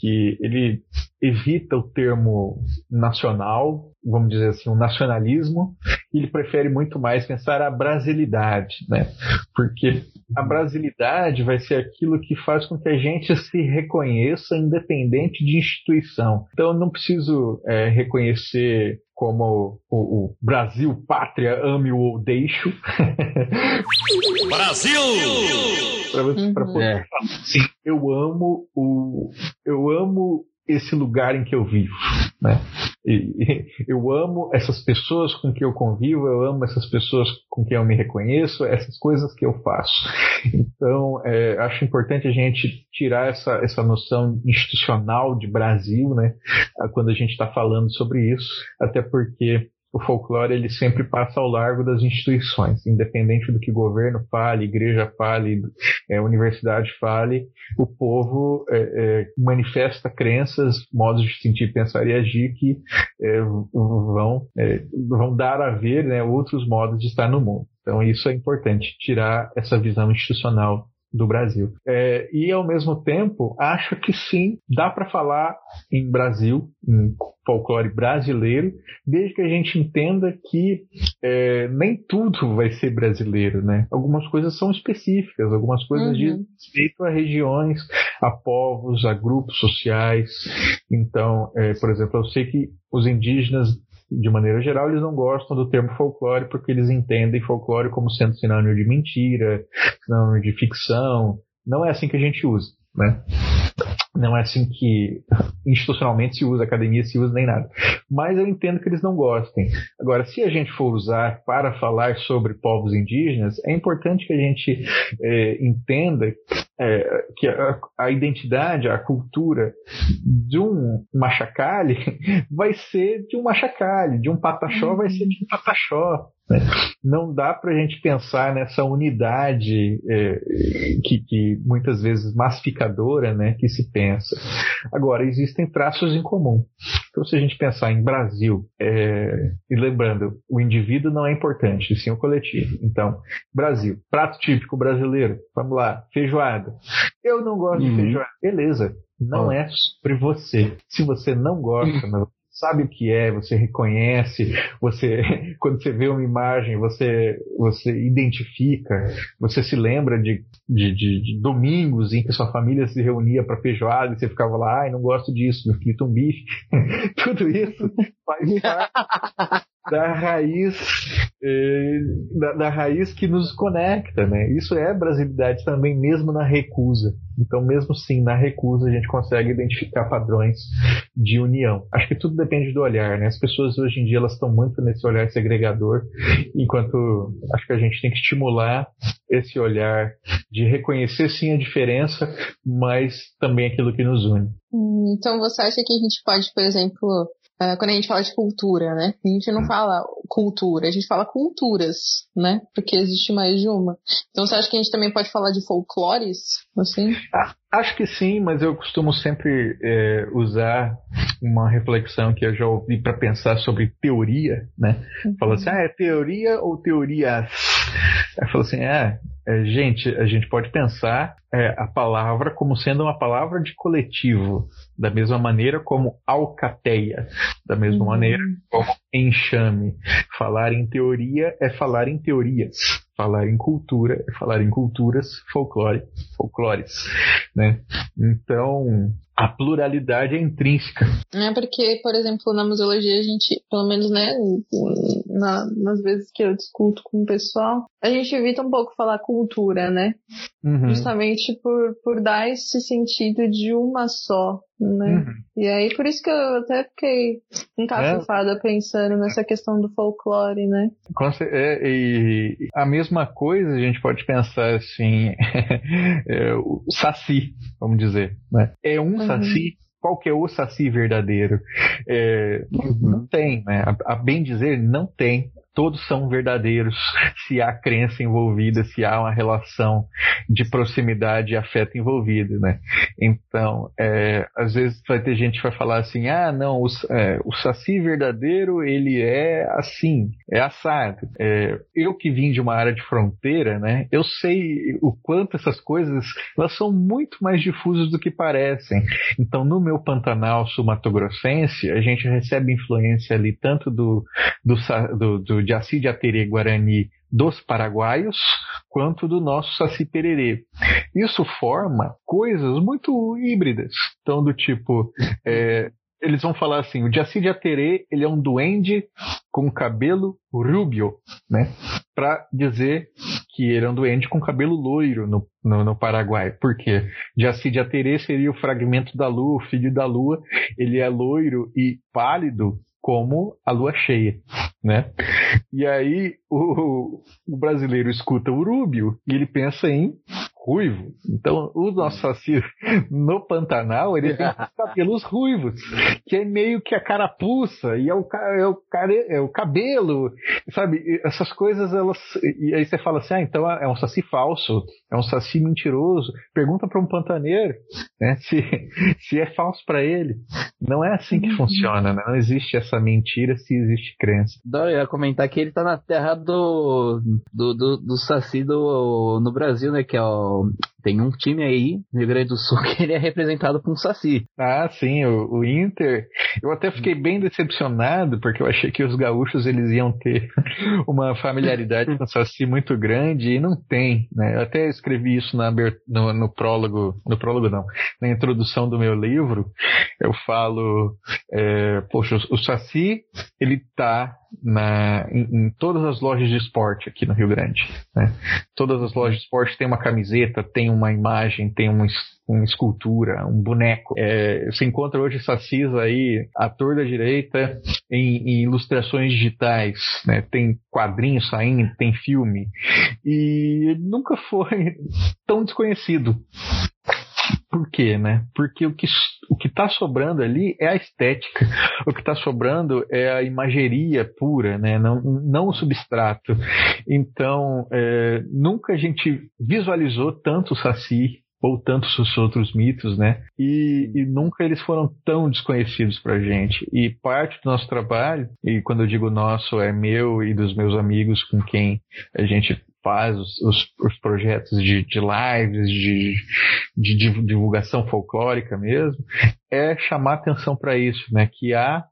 que ele evita o termo nacional, vamos dizer assim, o nacionalismo, e ele prefere muito mais pensar a brasilidade, né? Porque a brasilidade vai ser aquilo que faz com que a gente se reconheça independente de instituição. Então eu não preciso é, reconhecer como o, o, Brasil, pátria, ame-o ou deixo. Brasil! Para poder é. falar assim, eu amo o, eu amo esse lugar em que eu vivo, né? Eu amo essas pessoas com que eu convivo, eu amo essas pessoas com quem eu me reconheço, essas coisas que eu faço. Então, é, acho importante a gente tirar essa, essa noção institucional de Brasil, né? Quando a gente está falando sobre isso, até porque o folclore ele sempre passa ao largo das instituições, independente do que governo fale, igreja fale, é, universidade fale, o povo é, é, manifesta crenças, modos de sentir, pensar e agir que é, vão, é, vão dar a ver né, outros modos de estar no mundo. Então isso é importante, tirar essa visão institucional do Brasil. É, e ao mesmo tempo, acho que sim, dá para falar em Brasil, em folclore brasileiro, desde que a gente entenda que é, nem tudo vai ser brasileiro, né? Algumas coisas são específicas, algumas coisas uhum. dizem respeito a regiões, a povos, a grupos sociais. Então, é, por exemplo, eu sei que os indígenas de maneira geral, eles não gostam do termo folclore porque eles entendem folclore como sendo sinônimo de mentira, sinônimo de ficção. Não é assim que a gente usa, né? Não é assim que institucionalmente se usa, academia se usa, nem nada. Mas eu entendo que eles não gostem. Agora, se a gente for usar para falar sobre povos indígenas, é importante que a gente é, entenda é, que a, a, identidade, a cultura de um machacale vai ser de um machacale, de um pataxó vai ser de um pataxó. Né? Não dá para a gente pensar nessa unidade é, que, que, muitas vezes massificadora né, que se pensa. Agora, existem traços em comum. Então, se a gente pensar em Brasil, é, e lembrando, o indivíduo não é importante, sim o coletivo. Então, Brasil, prato típico brasileiro, vamos lá, feijoada. Eu não gosto uhum. de feijoada. Beleza, não é sobre você. Se você não gosta, sabe o que é, você reconhece, você quando você vê uma imagem, você você identifica, você se lembra de, de, de, de domingos em que sua família se reunia para feijoada e você ficava lá, ai, não gosto disso, me frita um bife. Tudo isso faz parte da raiz eh, da, da, raiz que nos conecta, né? Isso é brasilidade também, mesmo na recusa. Então, mesmo sim, na recusa a gente consegue identificar padrões de união. Acho que tudo depende do olhar, né? As pessoas hoje em dia elas estão muito nesse olhar segregador, enquanto acho que a gente tem que estimular esse olhar de reconhecer sim a diferença, mas também aquilo que nos une. Hum, então, você acha que a gente pode, por exemplo, Uh, quando a gente fala de cultura, né? A gente não hum. fala cultura, a gente fala culturas, né? Porque existe mais de uma. Então você acha que a gente também pode falar de folclores, assim? Ah, acho que sim, mas eu costumo sempre é, usar uma reflexão que eu já ouvi para pensar sobre teoria, né? Uhum. Fala assim, ah, é teoria ou teorias? Aí falo assim, ah, é, gente, a gente pode pensar é, a palavra como sendo uma palavra de coletivo, da mesma maneira como alcateia, da mesma uhum. maneira como enxame. Falar em teoria é falar em teorias. Falar em cultura é falar em culturas, folclore, folclores, né? Então, a pluralidade é intrínseca. É porque, por exemplo, na museologia a gente, pelo menos, né, na, nas vezes que eu discuto com o pessoal, a gente evita um pouco falar cultura, né? Uhum. Justamente por, por dar esse sentido de uma só, né? Uhum. E aí, por isso que eu até fiquei encafufada é. pensando nessa questão do folclore, né? É, e a mesma coisa a gente pode pensar assim, é, o saci, vamos dizer, né? É um uhum. saci qual que é o saci verdadeiro? É, uhum. Não tem, né? A, a, bem dizer, não tem todos são verdadeiros se há crença envolvida, se há uma relação de proximidade e afeto envolvido, né? Então, é, às vezes vai ter gente que vai falar assim, ah, não, o, é, o saci verdadeiro, ele é assim, é assado. É, eu que vim de uma área de fronteira, né, eu sei o quanto essas coisas, elas são muito mais difusas do que parecem. Então, no meu Pantanal sul-mato-grossense, a gente recebe influência ali tanto do, do, do, do Jaci de Aterê Guarani dos paraguaios quanto do nosso Saci Pererê. Isso forma coisas muito híbridas. Então, do tipo, é, eles vão falar assim, o Jaci de Aterê, ele é um duende com cabelo rubio, né? Para dizer que ele é um duende com cabelo loiro no, no, no Paraguai. Por quê? Jaci de Aterê seria o fragmento da lua, o filho da lua. Ele é loiro e pálido como a lua cheia, né? E aí o, o brasileiro escuta o Rúbio e ele pensa em ruivo. Então, o nosso saci no Pantanal, ele tem cabelos ruivos, que é meio que a carapuça, e é o, é o, é o cabelo, sabe? Essas coisas, elas. E aí você fala assim: ah, então é um saci falso, é um saci mentiroso. Pergunta para um pantaneiro né, se, se é falso para ele. Não é assim que funciona, né? Não existe essa mentira se existe crença. Não, eu ia comentar que ele tá na terra do, do, do, do saci do, no Brasil, né? Que é o tem um time aí no Rio Grande do Sul que ele é representado por um Saci. Ah, sim, o, o, Inter. Eu até fiquei bem decepcionado, porque eu achei que os gaúchos eles iam ter uma familiaridade com o Saci muito grande e não tem, né? Eu até escrevi isso na, no, no prólogo, no prólogo não, na introdução do meu livro. Eu falo, é, poxa, o, o Saci, ele tá na, em, em, todas as lojas de esporte aqui no Rio Grande. Né? Todas as lojas de esporte tem uma camiseta, tem uma imagem, tem uma, uma escultura, um boneco. É, você encontra hoje sacis aí, ator da direita, em, em ilustrações digitais. Né? Tem quadrinhos saindo, tem filme. E nunca foi tão desconhecido. Por quê, né? Porque o que o que está sobrando ali é a estética. O que está sobrando é a imageria pura, né? Não, não o substrato. Então, é, nunca a gente visualizou tanto o Saci ou tantos os outros mitos, né? E, e, nunca eles foram tão desconhecidos para gente. E parte do nosso trabalho, e quando eu digo nosso, é meu e dos meus amigos com quem a gente faz os, os, os projetos de, de lives, de, de, divulgação folclórica mesmo, é chamar atenção para isso, né? Que há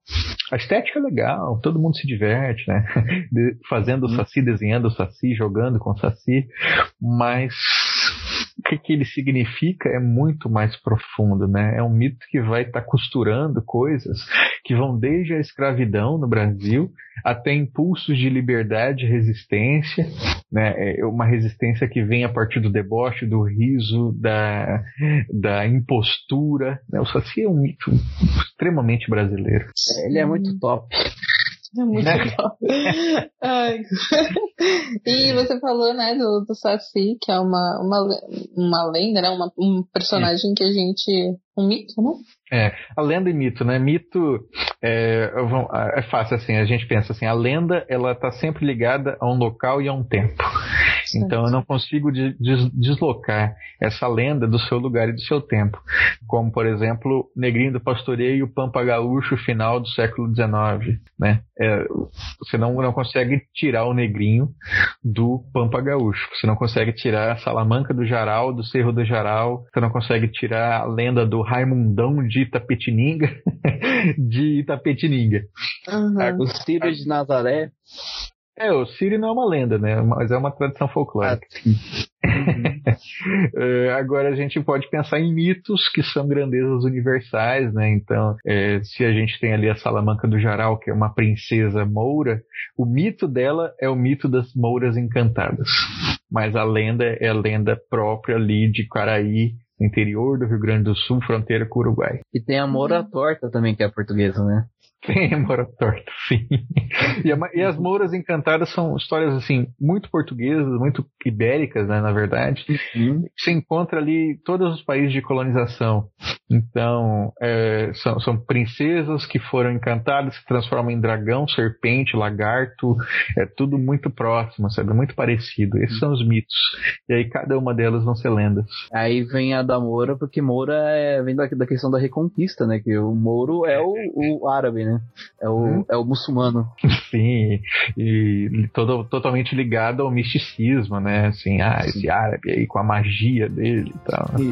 a estética é legal, todo mundo se diverte, né? De, fazendo o saci, desenhando o saci, jogando com o saci, mas o que, que ele significa é muito mais profundo, né? É um mito que vai estar tá costurando coisas que vão desde a escravidão no Brasil até impulsos de liberdade e resistência, né? É uma resistência que vem a partir do deboche, do riso, da, da impostura. Né? O Saci é um mito extremamente brasileiro. Ele é muito top. É muito né? legal. Ai. e você falou, né, do, do Saci, que é uma, uma, uma lenda, né? Uma, um personagem que a gente. Um mito, né? É, a lenda e mito, né? Mito é, é fácil assim, a gente pensa assim, a lenda ela está sempre ligada a um local e a um tempo. Então eu não consigo deslocar essa lenda do seu lugar e do seu tempo. Como, por exemplo, Negrinho do Pastoreio e o Pampa Gaúcho final do século XIX. Né? É, você não, não consegue tirar o Negrinho do Pampa Gaúcho. Você não consegue tirar a Salamanca do Jaral, do Cerro do Jaral. Você não consegue tirar a lenda do Raimundão de Itapetininga de Itapetininga. Uhum. O Ciro de Nazaré é, o Siri não é uma lenda, né? Mas é uma tradição folclórica. Ah, é, agora a gente pode pensar em mitos que são grandezas universais, né? Então, é, se a gente tem ali a Salamanca do Jaral, que é uma princesa moura, o mito dela é o mito das mouras encantadas. Mas a lenda é a lenda própria ali de Quaraí, interior do Rio Grande do Sul, fronteira com o Uruguai. E tem a Moura Torta também, que é portuguesa, né? Tem a Moura Torta, sim. E, a, e, as Mouras Encantadas são histórias, assim, muito portuguesas, muito ibéricas, né, na verdade. Uhum. Se encontra ali todos os países de colonização. Então, é, são, são, princesas que foram encantadas, se transformam em dragão, serpente, lagarto, é tudo muito próximo, sabe? Muito parecido. Esses são os mitos. E aí cada uma delas vão ser lendas. Aí vem a da Moura, porque Moura é, vem da, da questão da reconquista, né? Que o Moro é o, o árabe, né? É o, hum. é o muçulmano. Sim, e todo, totalmente ligado ao misticismo, né? Assim, ah, esse árabe aí com a magia dele e tal. Sim,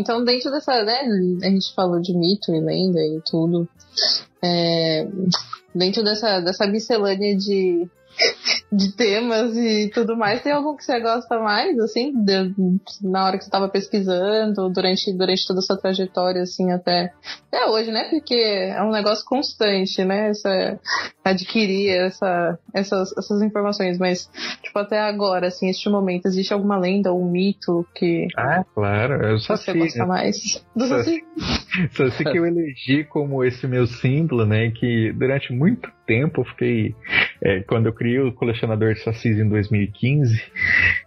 então dentro dessa, né, a gente falou de mito e lenda e tudo. É, dentro dessa, dessa miscelânea de de temas e tudo mais. Tem algum que você gosta mais, assim, de, na hora que você estava pesquisando, durante, durante toda a sua trajetória, assim, até, até hoje, né? Porque é um negócio constante, né? Essa, adquirir essa, essas, essas informações, mas, tipo, até agora, assim, este momento, existe alguma lenda ou um mito que. Ah, claro, eu só você sei, gosta mais? Do só, Saci. Só sei que eu elegi como esse meu símbolo, né? Que durante muito tempo eu fiquei. É, quando eu criei o colecionador de sacis em 2015,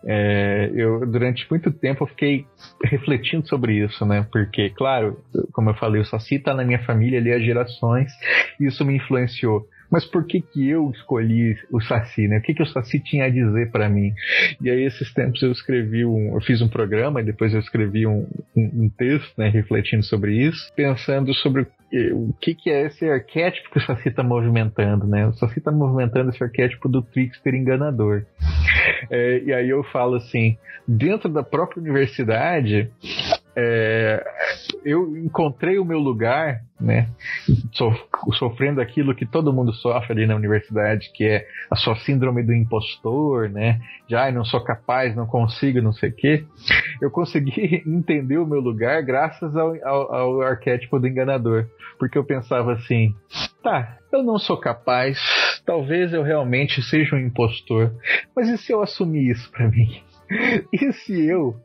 é, eu durante muito tempo eu fiquei refletindo sobre isso, né? Porque, claro, como eu falei, o saci tá na minha família ali há gerações, e isso me influenciou mas por que que eu escolhi o Saci, né? O que que o Saci tinha a dizer para mim? E aí esses tempos eu escrevi um, eu fiz um programa e depois eu escrevi um, um, um texto, né, refletindo sobre isso, pensando sobre o que, que é esse arquétipo que o Saci está movimentando, né? O Saci está movimentando esse arquétipo do trickster enganador. É, e aí eu falo assim, dentro da própria universidade, é, eu encontrei o meu lugar, né, sofrendo aquilo que todo mundo sofre ali na universidade, que é a sua síndrome do impostor, né, ai, não sou capaz, não consigo, não sei o quê. Eu consegui entender o meu lugar graças ao, ao, ao arquétipo do enganador, porque eu pensava assim, tá, eu não sou capaz, talvez eu realmente seja um impostor, mas e se eu assumir isso para mim? E se eu,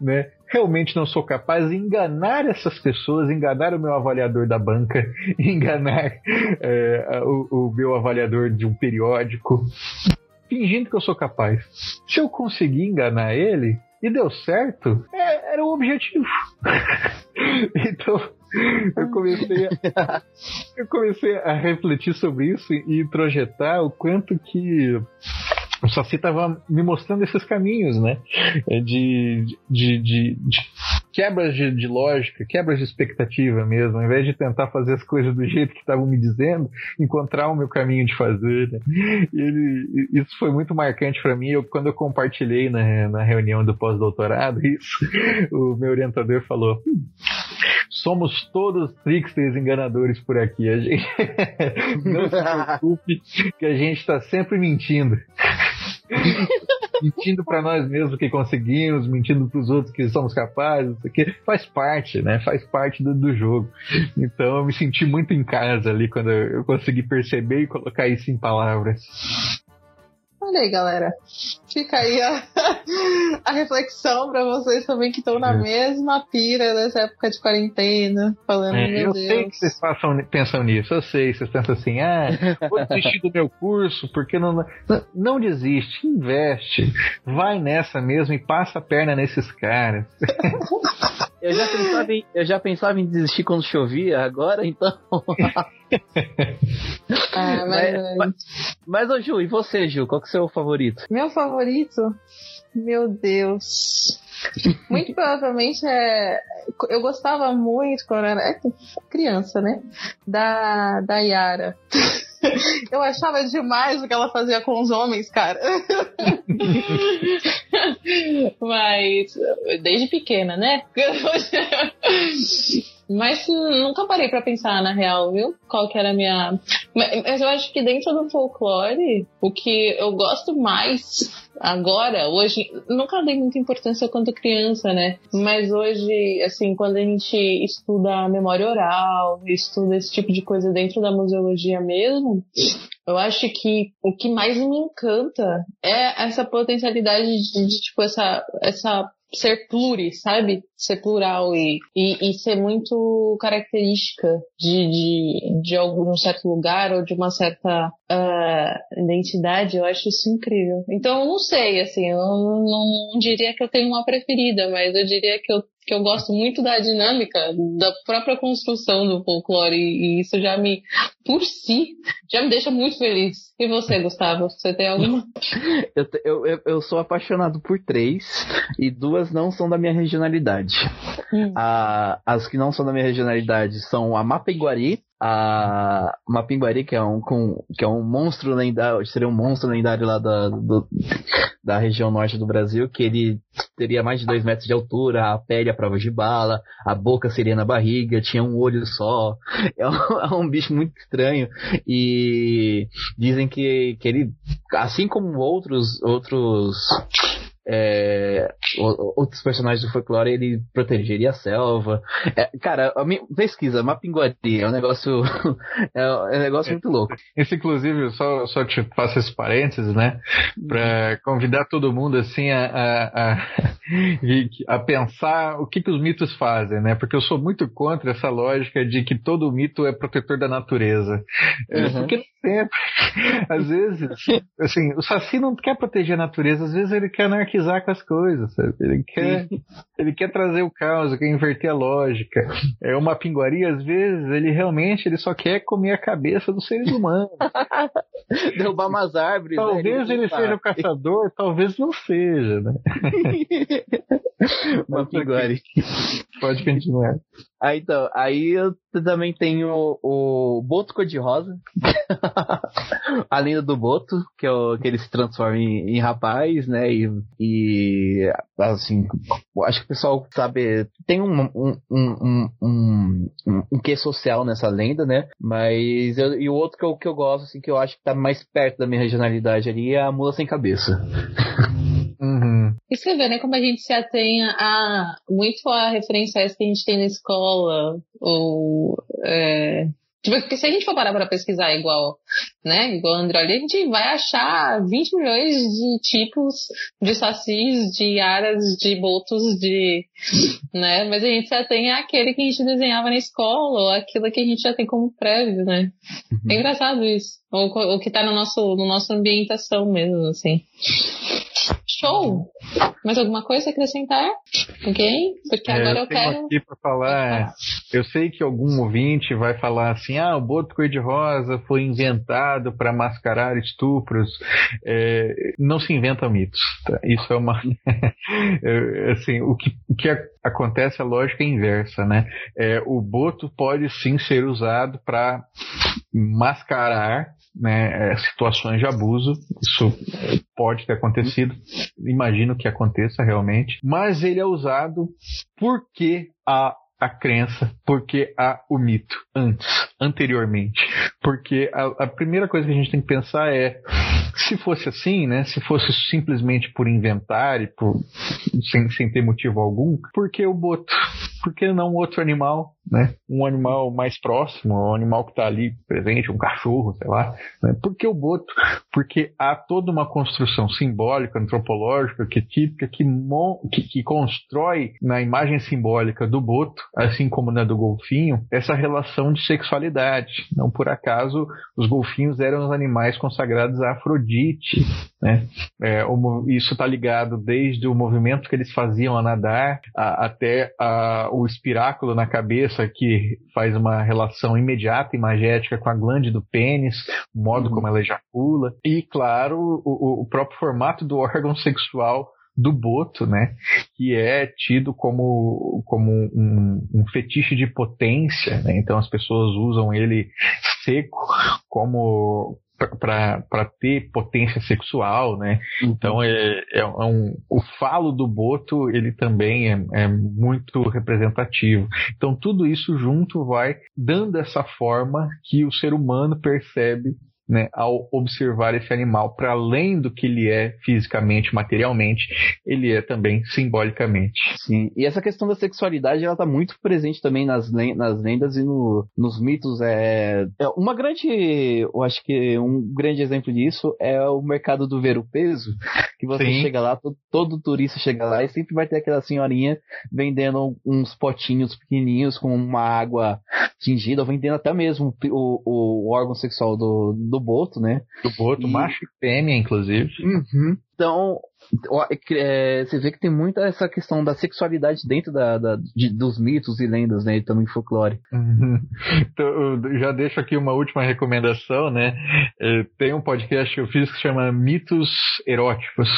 né, realmente não sou capaz de enganar essas pessoas, enganar o meu avaliador da banca, enganar é, o, o meu avaliador de um periódico, fingindo que eu sou capaz. Se eu conseguir enganar ele e deu certo, é, era o objetivo. então eu comecei a, eu comecei a refletir sobre isso e introjetar o quanto que o Saci estava me mostrando esses caminhos, né? De, de, de, de quebras de, de, lógica, quebras de expectativa mesmo. Ao invés de tentar fazer as coisas do jeito que estavam me dizendo, encontrar o meu caminho de fazer. Né? Ele, isso foi muito marcante para mim. Eu, quando eu compartilhei na, na reunião do pós-doutorado, isso, o meu orientador falou. Hum, somos todos tricksters enganadores por aqui. A gente... Não se preocupe que a gente está sempre mentindo. Mentindo para nós mesmos que conseguimos, mentindo para os outros que somos capazes, isso aqui faz parte, né? Faz parte do, do, jogo. Então eu me senti muito em casa ali quando eu consegui perceber e colocar isso em palavras. Olha aí, galera. Fica aí a, a reflexão para vocês também que estão na é. mesma pira dessa época de quarentena, falando, é, meu eu Deus. Eu sei que vocês passam, pensam nisso, eu sei. Vocês pensam assim, ah, vou desistir do meu curso, porque não, não. Não desiste, investe. Vai nessa mesmo e passa a perna nesses caras. Eu já pensava em, eu já pensava em desistir quando chovia, agora então. ah, mas, mas, mas, ô Ju, e você, Ju? Qual que é o seu favorito? Meu favorito? Meu Deus. Muito provavelmente é. Eu gostava muito quando era é, criança, né? Da, da Yara. Eu achava demais o que ela fazia com os homens, cara. Mas desde pequena, né? Mas nunca parei para pensar na real, viu? Qual que era a minha. Mas eu acho que dentro do folclore, o que eu gosto mais agora, hoje, nunca dei muita importância quando criança, né? Mas hoje, assim, quando a gente estuda memória oral, estuda esse tipo de coisa dentro da museologia mesmo, eu acho que o que mais me encanta é essa potencialidade de, de tipo, essa, essa ser pluri, sabe? Ser plural e, e, e ser muito característica de, de, de algum certo lugar ou de uma certa uh, identidade. Eu acho isso incrível. Então, eu não sei, assim, eu não, não diria que eu tenho uma preferida, mas eu diria que eu que eu gosto muito da dinâmica da própria construção do folclore e, isso já me, por si, já me deixa muito feliz. E você, Gustavo? Você tem alguma? eu, eu, eu sou apaixonado por três e duas não são da minha regionalidade. Hum. A, as que não são da minha regionalidade são a Mapiguari, a Mapinguari, que é um, com, que é um monstro lendário, seria um monstro lendário lá da, do, da região norte do Brasil, que ele teria mais de dois metros de altura, a pele à prova de bala, a boca seria na barriga, tinha um olho só. É um, é um bicho muito estranho. E dizem que, que ele, assim como outros, outros é, outros personagens do folclore ele protegeria a selva. É, cara, a minha pesquisa, Mapinguari, é um negócio. é um negócio muito louco. Isso, inclusive, só, só te faço esse parênteses, né? Pra convidar todo mundo assim a, a, a, a pensar o que, que os mitos fazem, né? Porque eu sou muito contra essa lógica de que todo mito é protetor da natureza. É, uhum. Porque sempre, às vezes, assim, o Saci não quer proteger a natureza, às vezes ele quer anarquizar anarquizar com as coisas, sabe? Ele quer, ele quer trazer o caos, quer inverter a lógica. É uma pinguaria, às vezes, ele realmente ele só quer comer a cabeça dos seres humanos. Derrubar umas árvores. Né? Talvez né? ele, ele seja o caçador, talvez não seja, né? uma pinguaria. Pode continuar. Ah, então, aí eu também tenho o Boto Cor-de-Rosa. a lenda do Boto, que, é o, que ele se transforma em, em rapaz, né? E, e, assim, acho que o pessoal sabe. Tem um, um, um, um, um, um quê social nessa lenda, né? Mas eu, e o outro que eu, que eu gosto, assim, que eu acho que tá mais perto da minha regionalidade ali é a Mula Sem Cabeça. Uhum. E você vê, né, como a gente se atenha a muito a referências que a gente tem na escola, ou é, Tipo, se a gente for parar para pesquisar igual, né, igual André a gente vai achar 20 milhões de tipos de sacis, de aras, de botos, de, né, mas a gente só tem aquele que a gente desenhava na escola, ou aquilo que a gente já tem como prévio, né. Uhum. É engraçado isso. Ou o que tá no nosso, no nosso ambientação mesmo, assim. Show! Mais alguma coisa a acrescentar? Alguém? Porque É, agora eu tenho quero. aqui para falar. Eu sei que algum ouvinte vai falar assim: ah, o boto cor-de-rosa foi inventado para mascarar estupros. É, não se inventam mitos. tá? Isso é uma. é, assim, o que, o que a- acontece, a lógica é inversa, né? É, o boto pode sim ser usado para mascarar né, é, situações de abuso. Isso pode ter acontecido. Imagino que aconteça realmente. Mas ele é usado porque há a crença, porque há o mito antes, anteriormente. Porque a, a primeira coisa que a gente tem que pensar é se fosse assim, né? Se fosse simplesmente por inventar e por, sem, sem ter motivo algum, por que o boto? Por que não outro animal, né? Um animal mais próximo, um animal que está ali presente, um cachorro, sei lá. Né? Por que o boto? Porque há toda uma construção simbólica, antropológica, que, mon- que, que constrói na imagem simbólica do boto, assim como na do golfinho, essa relação de sexualidade. Não por acaso os golfinhos eram os animais consagrados a Afrodite. Né? É, o isso está ligado desde o movimento que eles faziam a nadar a- até a- o espiráculo na cabeça que faz uma relação imediata e magética com a glande do pênis, o modo como ela ejacula e, claro, o, o- o próprio formato do órgão sexual do boto, né? Que é tido como, como um, um fetiche de potência, né? Então as pessoas usam ele seco como para ter potência sexual, né? Então é, é um, o falo do boto ele também é, é muito representativo. Então tudo isso junto vai dando essa forma que o ser humano percebe né, ao observar esse animal, para além do que ele é fisicamente, materialmente, ele é também simbolicamente. Sim, e essa questão da sexualidade, ela tá muito presente também nas, nas lendas e no- nos mitos. É, é uma grande, eu acho que um grande exemplo disso é o mercado do ver o peso, que você Sim. chega lá, todo, todo turista chega lá e sempre vai ter aquela senhorinha vendendo uns potinhos pequenininhos com uma água tingida, ou vendendo até mesmo o, o órgão sexual do, do boto, né? Do boto, E- macho e fêmea, inclusive. Então, ó, é, você vê que tem muita essa questão da sexualidade dentro da, da- de- dos mitos e lendas, né? E também folclore. Uhum. Então, já deixo aqui uma última recomendação, né? É, Tem um podcast que eu fiz que chama Mitos Eróticos.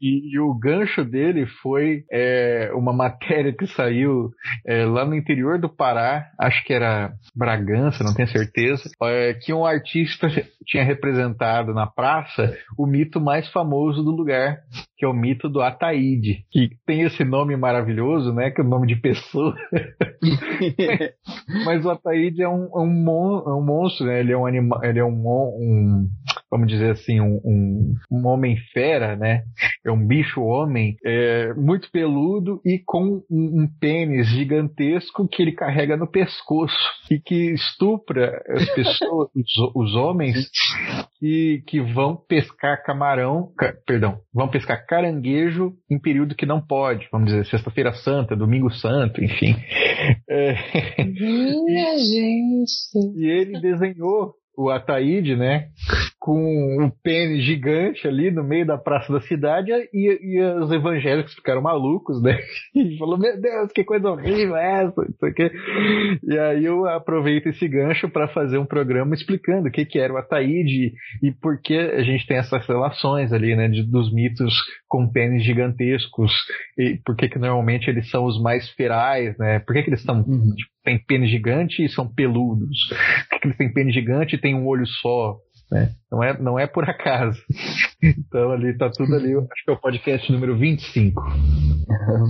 E, e o gancho dele foi é, uma matéria que saiu é, lá no interior do Pará, acho que era Bragança, não tenho certeza, é, que um artista tinha representado na praça o mito mais famoso do lugar, que é o mito do Ataíde, que tem esse nome maravilhoso, né? Que é o nome de pessoa. Mas o Ataíde é um, é um, mon- é um monstro, né? Ele é um animal, ele é um, um vamos dizer assim, um, um, um homem fera, né? É um bicho homem, é, muito peludo e com um, um pênis gigantesco que ele carrega no pescoço e que estupra as pessoas, os, os homens que, que vão pescar camarão, ca- perdão, vão pescar caranguejo em período que não pode, vamos dizer, sexta-feira santa, domingo santo, enfim. É, Minha gente. e ele desenhou o Ataíde, né? Com um pênis gigante ali no meio da praça da cidade e, e os evangélicos ficaram malucos, né? E falou, meu Deus, que coisa horrível é essa? Não sei o quê. E aí eu aproveito esse gancho para fazer um programa explicando o que, que era o Ataíde e por que a gente tem essas relações ali, né? de- dos mitos com pênis gigantescos e por que, que normalmente eles são os mais ferais, né? Por que, que eles são tipo, têm pênis gigante e são peludos? Por que, que eles têm pênis gigante e têm um olho só? Né? Não, é, não é por acaso. Então ali tá tudo ali. Acho que é o podcast número 25.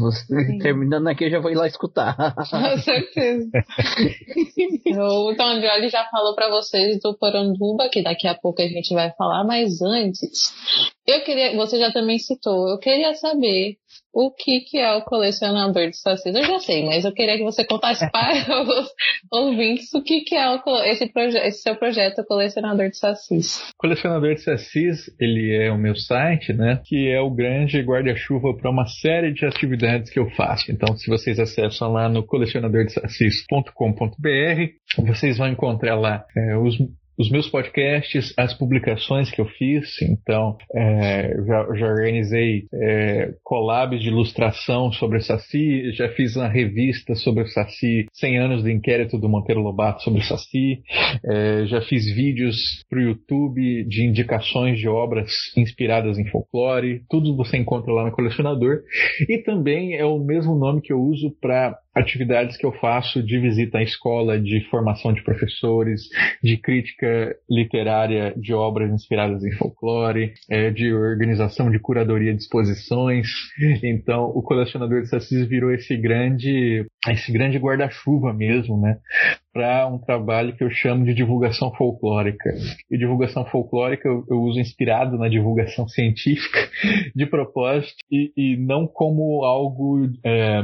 Você, terminando aqui, eu já vou ir lá escutar. Com certeza. o Tom Johnny já falou pra vocês do Poranduba, que daqui a pouco a gente vai falar, mas antes, eu queria, você já também citou, eu queria saber o que, que é o colecionador de sacis. Eu já sei, mas eu queria que você contasse para os ouvintes o que, que é o esse, esse seu projeto Colecionador de Sacis. Colecionador de Sacis, ele é o meu site, né? Que é o grande guarda-chuva para uma série de atividades que eu faço. Então, se vocês acessam lá no colecionadordesacis.com.br, vocês vão encontrar lá é, os os meus podcasts, as publicações que eu fiz. Então, é, já, já, organizei é, collabs de ilustração sobre o Saci, já fiz uma revista sobre o Saci, 100 anos do inquérito do Monteiro Lobato sobre o Saci, é, já fiz vídeos para o YouTube de indicações de obras inspiradas em folclore, tudo você encontra lá no colecionador. E também é o mesmo nome que eu uso para atividades que eu faço de visita à escola, de formação de professores, de crítica literária de obras inspiradas em folclore, é, de organização de curadoria de exposições. Então, o colecionador de Sassis virou esse grande, esse grande guarda-chuva mesmo, né? Para um trabalho que eu chamo de divulgação folclórica. E divulgação folclórica eu, eu uso inspirado na divulgação científica, de propósito, e, e não como algo, é,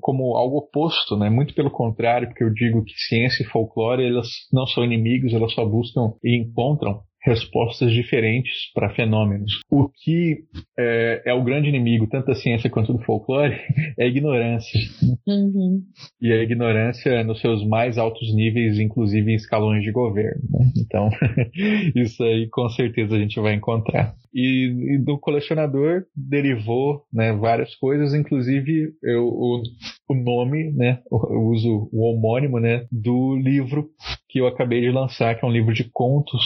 como algo algo oposto, né? Muito pelo contrário, porque eu digo que ciência e folclore elas não são inimigos, elas só buscam e encontram respostas diferentes para fenômenos. O que é, é, o grande inimigo, tanto da ciência quanto do folclore, é a ignorância. Uhum. E a ignorância nos seus mais altos níveis, inclusive em escalões de governo. Né? Então, isso aí com certeza a gente vai encontrar. E, e do colecionador derivou né, várias coisas, inclusive eu, o, o nome, né, eu uso o homônimo né, do livro que eu acabei de lançar, que é um livro de contos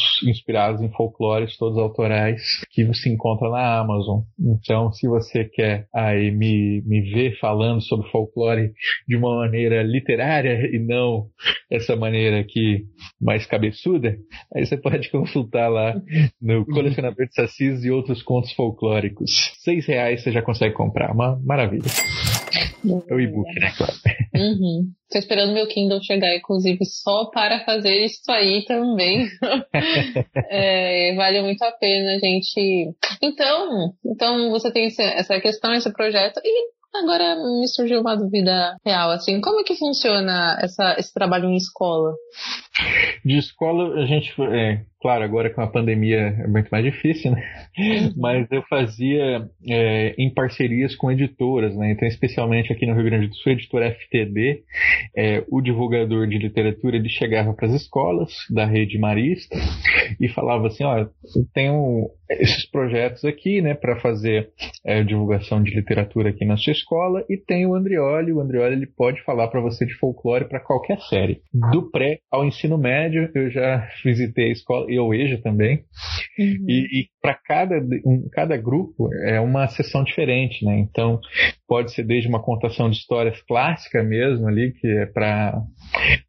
inspirados em folclores, todos autorais, que você encontra na Amazon. Então, se você quer aí me, me ver falando sobre folclore de uma maneira literária e não essa maneira aqui mais cabeçuda, aí você pode consultar lá no Colecionador de Sacis e outros contos folclóricos. Seis reais você já consegue comprar, uma maravilha. É o e-book, né, claro. Uhum. Tô esperando meu Kindle chegar, inclusive, só para fazer isso aí também. é, vale muito a pena, gente. Então, então você tem essa questão, esse projeto, e Agora me surgiu uma dúvida real, assim, como é que funciona essa, esse trabalho em escola? De escola, a gente, é, claro, agora com a pandemia é muito mais difícil, né? Uhum. Mas eu fazia é, em parcerias com editoras, né? Então, especialmente aqui no Rio Grande do Sul, a editora FTD, é, o divulgador de literatura, ele chegava para as escolas da rede marista e falava assim, ó, tenho esses projetos aqui, né, para fazer é, divulgação de literatura aqui na sua escola e tem o Andrioli, o Andrioli ele pode falar para você de folclore para qualquer série, do pré ao ensino médio, eu já visitei a escola e o EJA também. Uhum. E, e para cada, um, cada grupo é uma sessão diferente, né? Então, pode ser desde uma contação de histórias clássica mesmo ali, que é para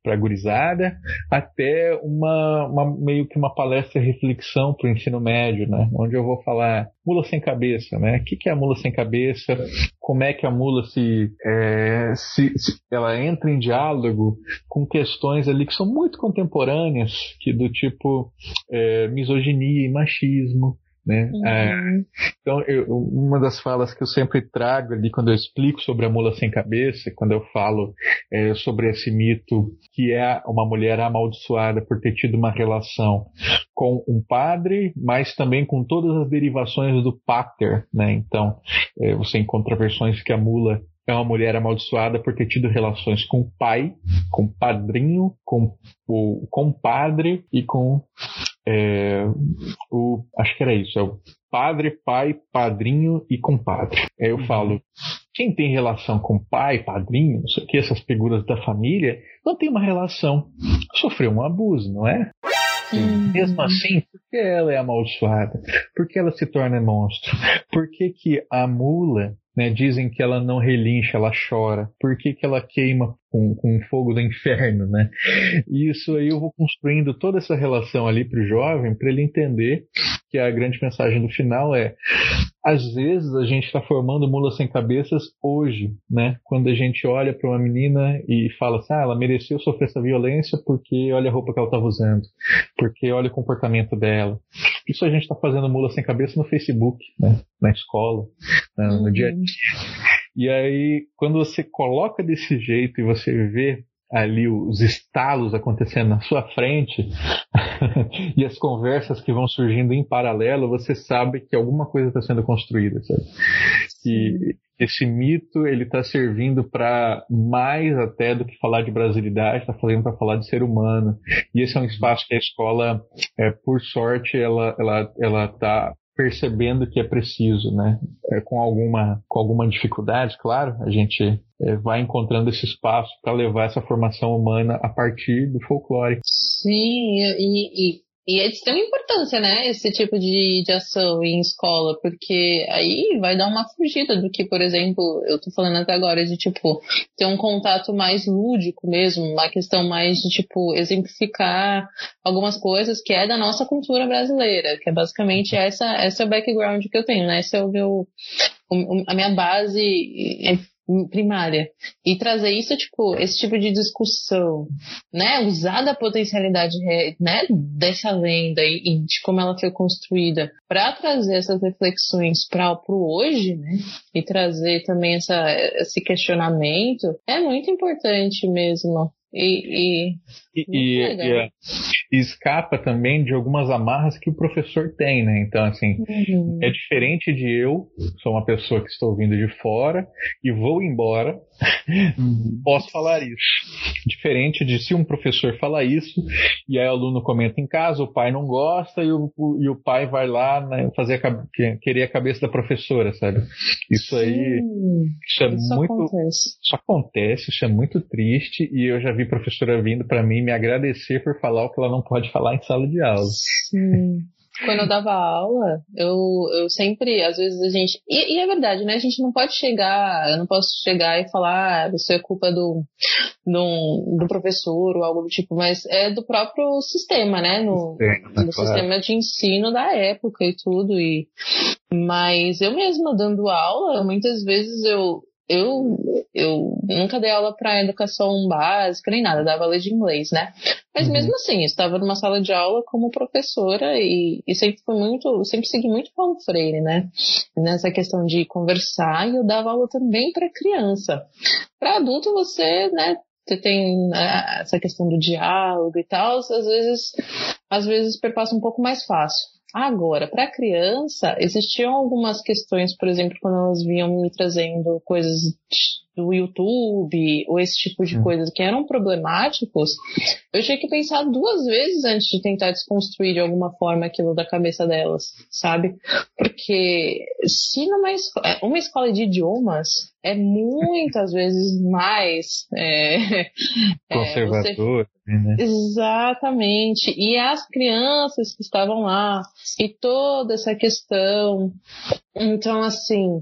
para gurizada, até uma, uma, meio que uma palestra reflexão para o ensino médio, né? Onde eu vou falar mula sem cabeça, né? O que, que é a mula sem cabeça? Como é que a mula se, é, se, se, ela entra em diálogo com questões ali que são muito contemporâneas, que do tipo é, misoginia e machismo, né? Uhum. É, então, eu, uma das falas que eu sempre trago ali quando eu explico sobre a mula sem cabeça, quando eu falo é, sobre esse mito que é uma mulher amaldiçoada por ter tido uma relação com um padre, mas também com todas as derivações do pater, né? Então, é, você encontra versões que a mula é uma mulher amaldiçoada por ter tido relações com o pai, com o padrinho, com o compadre e com é, o, acho que era isso, é o padre, pai, padrinho e compadre. Aí eu uhum. falo, quem tem relação com pai, padrinho, não sei o que, essas figuras da família, não tem uma relação. Sofreu um abuso, não é? Mesmo assim, por que ela é amaldiçoada? Por que ela se torna monstro? Por que, que a mula né, dizem que ela não relincha, ela chora. Por que, que ela queima com, com o fogo do inferno, né? E isso aí eu vou construindo toda essa relação ali para o jovem, para ele entender que a grande mensagem do final é às vezes a gente está formando mulas sem cabeças hoje, né? Quando a gente olha para uma menina e fala assim, ah, ela mereceu sofrer essa violência porque olha a roupa que ela estava usando, porque olha o comportamento dela. Isso a gente está fazendo mula sem cabeça no Facebook, né? Na escola, né? no uhum. dia a dia. E aí, quando você coloca desse jeito e você vê ali os estalos acontecendo na sua frente e as conversas que vão surgindo em paralelo, você sabe que alguma coisa está sendo construída, sabe? Que, esse mito ele está servindo para mais até do que falar de brasilidade, está fazendo para falar de ser humano. E esse é um espaço que a escola, é, por sorte, ela ela ela está percebendo que é preciso, né? É, com alguma com alguma dificuldade, claro, a gente é, vai encontrando esse espaço para levar essa formação humana a partir do folclore. Sim, e, e e é de extrema importância, né, esse tipo de, de ação em escola, porque aí vai dar uma fugida do que, por exemplo, eu tô falando até agora de, tipo, ter um contato mais lúdico mesmo, uma questão mais de, tipo, exemplificar algumas coisas que é da nossa cultura brasileira, que é basicamente essa, esse é o background que eu tenho, né, esse é o meu, a minha base primária. E trazer isso tipo esse tipo de discussão né usar da potencialidade né dessa lenda e, e de como ela foi construída para trazer essas reflexões para o hoje né e trazer também essa, esse questionamento é muito importante mesmo e, e, e, e, e, escapa também de algumas amarras que o professor tem, né? Então, assim, uhum. é diferente de eu, sou uma pessoa que estou vindo de fora e vou embora, uhum. posso falar isso. Diferente de se um professor falar isso e aí o aluno comenta em casa, o pai não gosta e o, o e o pai vai lá né, fazer a, querer a cabeça da professora, sabe? Isso aí, isso é isso muito. Acontece. Isso acontece, isso é muito triste e eu já vi professora vindo para mim me agradecer por falar o que ela não pode falar em sala de aula. Sim. Quando eu dava aula, eu, eu sempre, às vezes a gente. E, e, é verdade, né? A gente não pode chegar, eu não posso chegar e falar, ah, isso é culpa do, do, do professor ou algo do tipo, mas é do próprio sistema, né? No, sistema, no sistema de ensino da época e tudo. E, mas eu mesma dando aula, muitas vezes eu, eu, eu nunca dei aula para educação básica nem nada, dava aula de inglês, né? Mas uhum. mesmo assim, estava numa sala de aula como professora e, e sempre foi muito, sempre segui muito Paulo Freire, né? Nessa questão de conversar e eu dava aula também para criança. Para adulto você, né, você tem né, essa questão do diálogo e tal, às vezes, às vezes perpassa um pouco mais fácil. Agora, para criança, existiam algumas questões, por exemplo, quando elas vinham me trazendo coisas do YouTube ou esse tipo de hum. coisas que eram problemáticos, eu tinha que pensar duas vezes antes de tentar desconstruir de alguma forma aquilo da cabeça delas, sabe? Porque se numa escola, é, uma escola de idiomas é muitas vezes mais é, conservador. É, né? Exatamente. E as crianças que estavam lá e toda essa questão. Então, assim,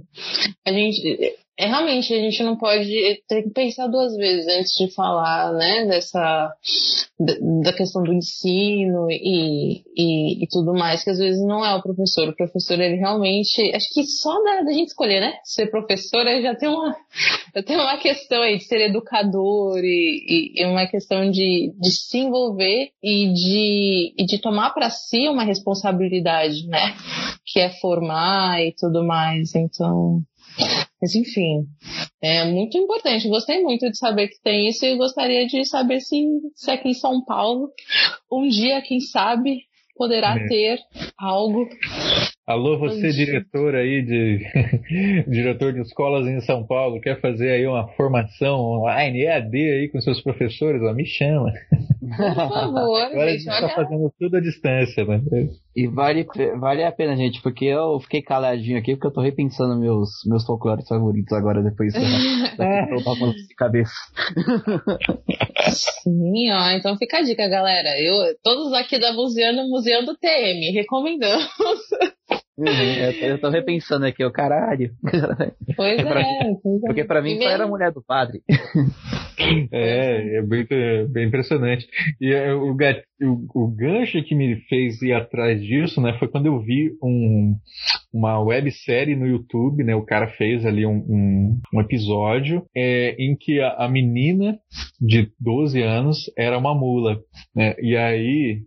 a gente é realmente a gente não pode ter que pensar duas vezes antes de falar, né, dessa da questão do ensino e, e, e, tudo mais, que às vezes não é o professor. O professor, ele realmente. Acho que só da, da gente escolher, né? Ser professor, já tem uma, já tem uma questão aí de ser educador e, e, e uma questão de, de se envolver e de, e de tomar para si uma responsabilidade, né? Que é formar e tudo mais. Então. Mas enfim, é muito importante. Gostei muito de saber que tem isso e gostaria de saber se, se aqui em São Paulo, um dia, quem sabe, poderá é. ter algo Alô, você diretor aí de diretor de escolas em São Paulo, quer fazer aí uma formação online, EAD aí com seus professores, ó, me chama. Por favor, Agora gente, a gente tá fazendo tudo à distância, né? E vale, vale a pena, gente, porque eu fiquei caladinho aqui porque eu tô repensando meus, meus folclores favoritos agora, depois da, da de cabeça. Sim, ó, então fica a dica, galera. Eu, todos aqui da Museano, Museu do TM, recomendamos. Uhum, eu, eu tô repensando aqui, o caralho. Pois é, pra, é, Porque pra mim só era a mulher do padre. É, é bem, bem impressionante. E é, o, o, o, gancho que me fez ir atrás disso, né, foi quando eu vi um, uma websérie no YouTube, né, o cara fez ali um, um, um episódio é, em que a, a, menina de 12 anos era uma mula, né, e aí,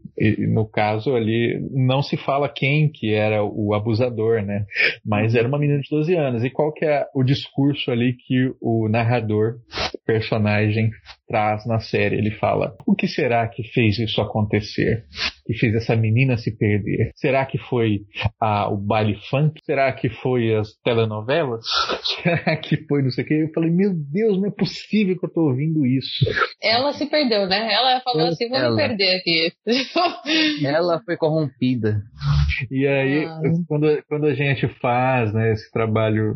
no caso ali, não se fala quem que era o abusador, né, mas era uma menina de 12 anos. E qual que é o discurso ali que o narrador, personagem, traz na série? Ele fala, o que será que fez isso acontecer? Que fez essa menina se perder? Será que foi a, o baile funk? Será que foi as telenovelas? Será que foi não sei o que? Eu falei, meu Deus, não é possível que eu tô ouvindo isso. Ela se perdeu, né? Ela falou assim, vou me perder aqui. Ela foi corrompida. E aí, ah. quando, quando a gente faz né, esse trabalho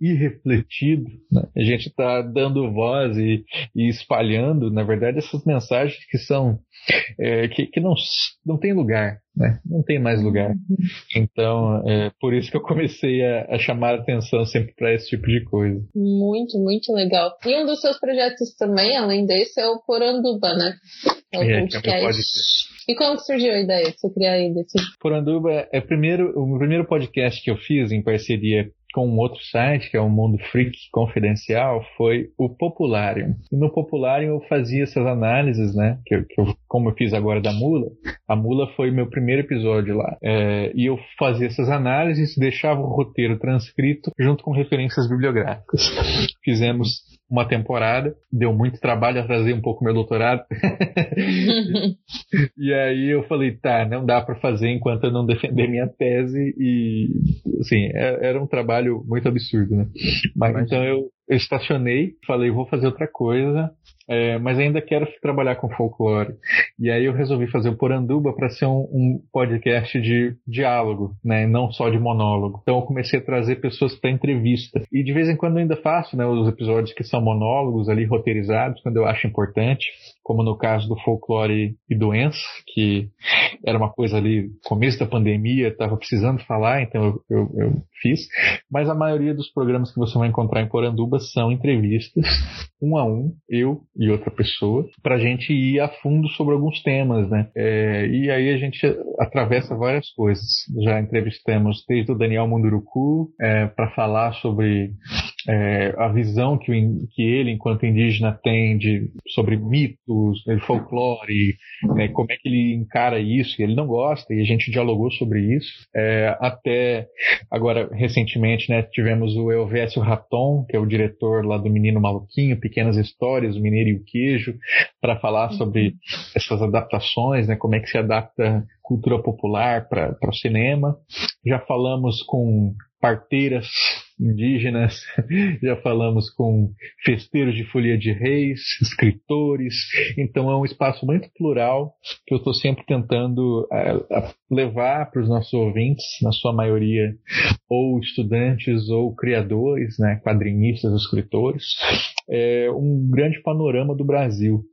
irrefletido, né, a gente está dando voz e, e, espalhando, na verdade, essas mensagens que são é, que, que não, não tem lugar, né? Não tem mais lugar. Então, é por isso que eu comecei a, a chamar a atenção sempre para esse tipo de coisa. Muito, muito legal. E um dos seus projetos também, além desse, é o Poranduba, né? É o é, podcast. E como surgiu a ideia de você criar ele? Poranduba é primeiro, o primeiro podcast que eu fiz em parceria com um outro site, que é o Mundo Freak Confidencial, foi o Popularium. E no Popularium eu fazia essas análises, né? Que eu, que eu, como eu fiz agora da Mula, a Mula foi meu primeiro episódio lá. É, e eu fazia essas análises, deixava o roteiro transcrito junto com referências bibliográficas. Fizemos uma temporada, deu muito trabalho a trazer um pouco meu doutorado. e aí eu falei, tá, não dá para fazer enquanto eu não defender minha tese e, assim, é, era um trabalho trabalho muito absurdo, né? Mas, então eu, eu estacionei, falei, vou fazer outra coisa, é, mas ainda quero trabalhar com folclore. E aí eu resolvi fazer o Poranduba para ser um, um, podcast de diálogo, né, não só de monólogo. Então eu comecei a trazer pessoas para entrevista. E de vez em quando eu ainda faço, né, os episódios que são monólogos ali roteirizados, quando eu acho importante, como no caso do folclore e doença, que era uma coisa ali começo da pandemia, estava precisando falar, então eu, eu, eu fiz. Mas a maioria dos programas que você vai encontrar em Poranduba são entrevistas, um a um, eu e outra pessoa, para a gente ir a fundo sobre alguns temas, né? É, e aí a gente atravessa várias coisas. Já entrevistamos desde o Daniel Munduruku é, para falar sobre é, a visão que, o, que, ele, enquanto indígena, tem de, sobre mitos, de folclore, né, como é que ele encara isso, e ele não gosta, e a gente dialogou sobre isso. É, até agora, recentemente, né, tivemos o Elvésio Raton, que é o diretor lá do Menino Maluquinho, Pequenas Histórias, o Mineiro e o Queijo, para falar sobre essas adaptações, né, como é que se adapta cultura popular para o cinema. Já falamos com parteiras indígenas, já falamos com festeiros de folia de reis, escritores, então é um espaço muito plural que eu estou sempre tentando é, levar para os nossos ouvintes, na sua maioria ou estudantes ou criadores, né, quadrinistas, escritores, é um grande panorama do Brasil.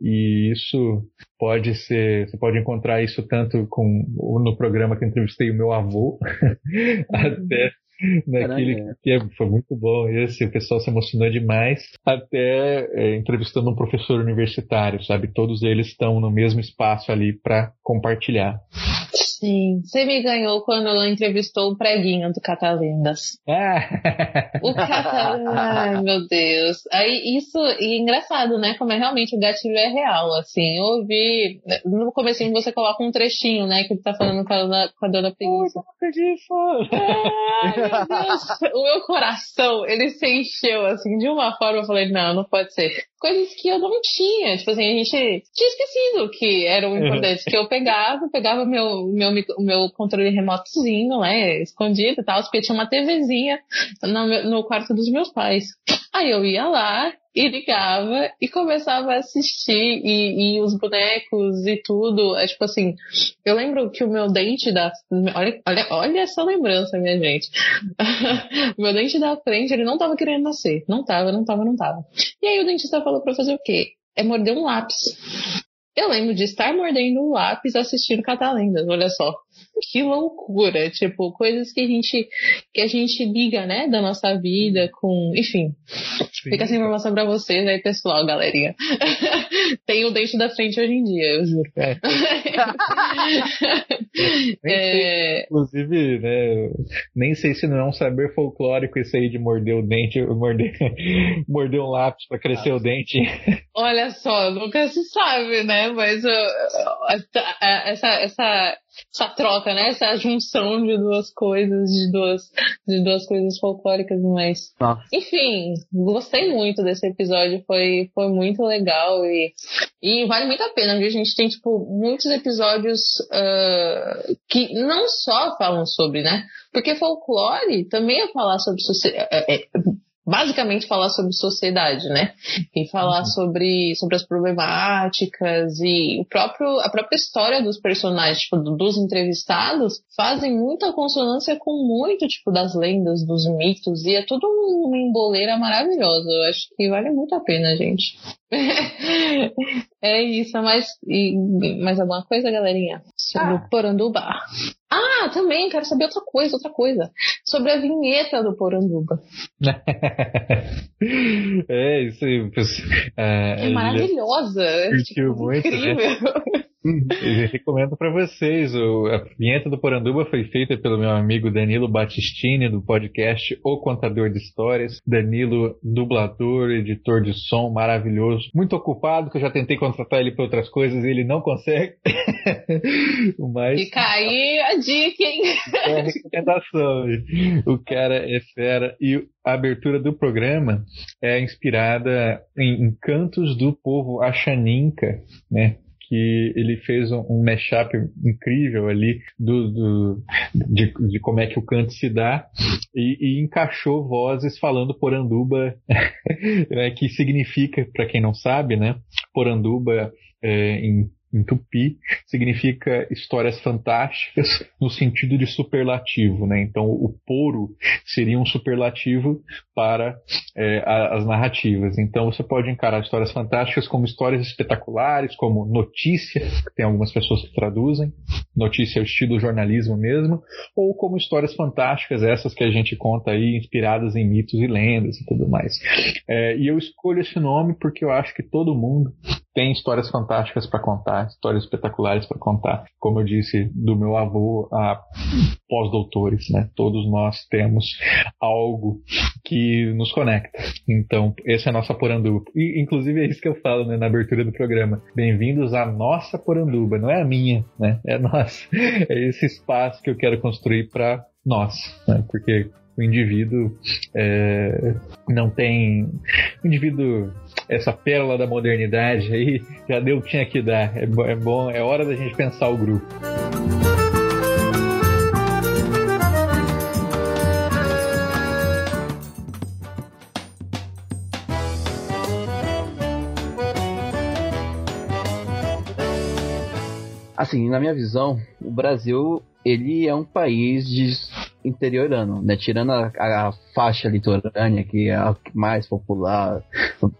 E isso pode ser, você pode encontrar isso tanto com no programa que entrevistei o meu avô, até naquele né, que é, foi muito bom esse, o pessoal se emocionou demais, até é, entrevistando um professor universitário, sabe? Todos eles estão no mesmo espaço ali para compartilhar. Sim, você me ganhou quando ela entrevistou o preguinho do Catalendas. Ah. O Catalendas, ai meu Deus. Aí isso, e engraçado, né? Como é realmente o gatilho é real, assim. Eu ouvi, no começo você coloca um trechinho, né? Que ele tá falando com a, com a dona Preguiça. Ai, meu Deus. O meu coração, ele se encheu, assim, de uma forma, eu falei, não, não pode ser coisas que eu não tinha. Tipo assim, a gente tinha esquecido que eram importantes. que eu pegava, pegava meu, meu, meu controle remotozinho, né? Escondido e tal, porque tinha uma TVzinha no, no quarto dos meus pais. Aí eu ia lá, e ligava e começava a assistir e, e os bonecos e tudo. É tipo assim, eu lembro que o meu dente da. Olha, olha, olha essa lembrança, minha gente. meu dente da frente, ele não tava querendo nascer. Não tava, não tava, não tava. E aí o dentista falou pra fazer o quê? É morder um lápis. Eu lembro de estar mordendo um lápis assistindo Catalendas, olha só que loucura, tipo, coisas que a gente que a gente liga, né, da nossa vida com, enfim. Sim. Fica essa informação para vocês aí, pessoal, galerinha. Tem o dente da frente hoje em dia, eu juro. É. é... inclusive, né, nem sei se não é um saber folclórico esse aí de morder o dente, morder, morder um lápis para crescer ah. o dente. Olha só, nunca se sabe, né, mas uh, essa, essa essa troca, né? Essa junção de duas coisas, de duas, de duas coisas folclóricas, mas. Nossa. Enfim, gostei muito desse episódio, foi, foi muito legal e, e vale muito a pena, viu? A gente tem, tipo, muitos episódios uh, que não só falam sobre, né? Porque folclore também é falar sobre sociedade. É, é, basicamente falar sobre sociedade, né? E falar uhum. sobre, sobre as problemáticas e o próprio, a própria história dos personagens, tipo, dos entrevistados, fazem muita consonância com muito, tipo, das lendas, dos mitos, e é tudo uma emboleira maravilhosa. Eu acho que vale muito a pena, gente. é isso, mas e, mais alguma coisa, galerinha? Sobre ah. o Poranduba. Ah, também quero saber outra coisa, outra coisa. Sobre a vinheta do Poranduba. é, isso aí. É, é maravilhosa. Curtiu muito, né? incrível. Né? Eu recomendo para vocês. O, a vinheta do Poranduba foi feita pelo meu amigo Danilo Battistini, do podcast O Contador de Histórias. Danilo, dublador, editor de som, maravilhoso. Muito ocupado, que eu já tentei contratar ele para outras coisas e ele não consegue. Mas. Fica aí a dica, hein? É a recomendação. O cara é fera. E a abertura do programa é inspirada em, em cantos do povo Axaninca, né? Que ele fez um, um mashup incrível ali do, do de, de, como é que o canto se dá e, e encaixou vozes falando poranduba, né, que significa, para quem não sabe, né, poranduba é, em em tupi, significa histórias fantásticas no sentido de superlativo, né? Então o poro seria um superlativo para é, as narrativas. Então você pode encarar histórias fantásticas como histórias espetaculares, como notícia, que tem algumas pessoas que traduzem, notícia é o estilo jornalismo mesmo, ou como histórias fantásticas, essas que a gente conta aí, inspiradas em mitos e lendas e tudo mais. É, e eu escolho esse nome porque eu acho que todo mundo tem histórias fantásticas para contar, histórias espetaculares para contar. Como eu disse, do meu avô a pós-doutores, né? Todos nós temos algo que nos conecta. Então, essa é a nossa Poranduba. E, inclusive, é isso que eu falo né, na abertura do programa. Bem-vindos à nossa Poranduba. Não é a minha, né? É a nossa. É esse espaço que eu quero construir para nós, né? Porque o indivíduo é, não tem. O indivíduo, essa pérola da modernidade aí, já deu o que tinha que dar. É, é bom, é hora da gente pensar o grupo. Assim, na minha visão, o Brasil ele é um país de interiorano, né? Tirando a, a, faixa litorânea, que é a mais popular,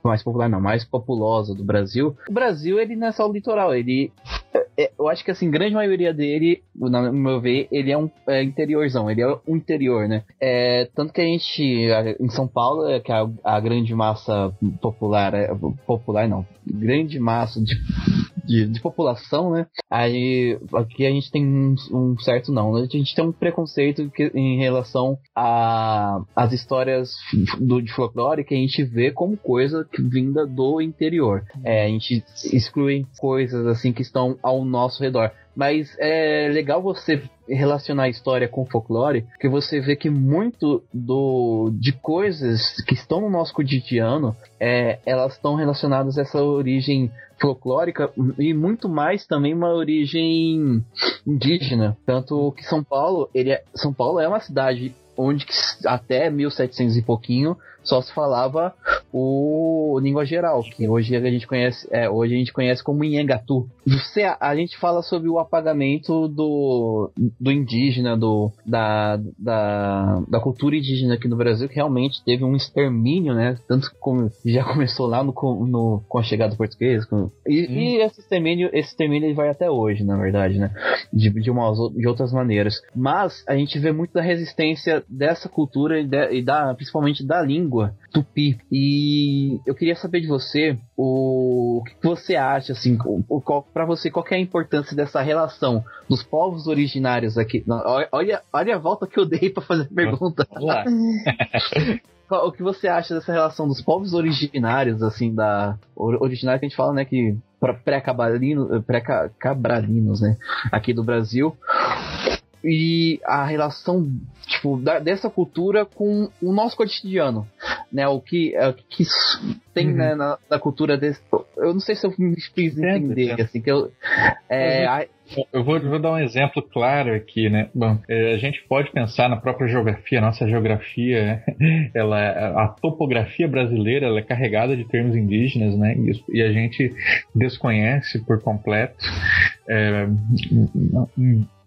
mais popular não, mais populosa do Brasil. O Brasil, ele não é só o litoral, ele é, é eu acho que assim, grande maioria dele, no meu ver, ele é um é, interiorzão, ele é um interior, né? É, tanto que a gente, em São Paulo, é que a, a grande massa popular, é, popular não, grande massa de de, de, população, né? Aí aqui a gente tem um, um, certo não, né? a gente tem um preconceito que, em relação as histórias do de folclore que a gente vê como coisa vinda do interior. É, a gente exclui coisas assim que estão ao nosso redor. Mas é legal você relacionar a história com folclore, que você vê que muito do de coisas que estão no nosso cotidiano, é, elas estão relacionadas a essa origem folclórica e muito mais também uma origem indígena. Tanto que São Paulo, ele é, São Paulo é uma cidade onde até 1700 e pouquinho só se falava o língua geral, que hoje a gente conhece, é, hoje a gente conhece como Inhangatu. Você, a gente fala sobre o apagamento do, do indígena, do, da, da, da cultura indígena aqui no Brasil, que realmente teve um extermínio, né? Tanto como já começou lá no, no, com a chegada do português. Com, e, hum. e, esse extermínio, esse extermínio ele vai até hoje, na verdade, né? De, de, umas, de outras maneiras. Mas a gente vê muito da resistência dessa cultura e, de, e da, principalmente da língua tupi. E eu queria saber de você o, o que você acha, assim, para você, qual é a importância dessa relação dos povos originários aqui. Olha, olha a volta que eu dei para fazer a pergunta. o que você acha dessa relação dos povos originários, assim, da. Originário que a gente fala, né, que pré-cabralinos, pré-cabralinos, né, aqui do Brasil, e a relação tipo da, dessa cultura com o nosso cotidiano. né, o que, é, o que tem Uhum. né, na, na cultura desse. Eu não sei se eu me fiz entender, assim, que eu. É, a- Eu vou, vou dar um exemplo claro aqui, né? Bom, é, a gente pode pensar na própria geografia, nossa geografia, ela, a topografia brasileira ela é carregada de termos indígenas, né? E, e a gente desconhece por completo é,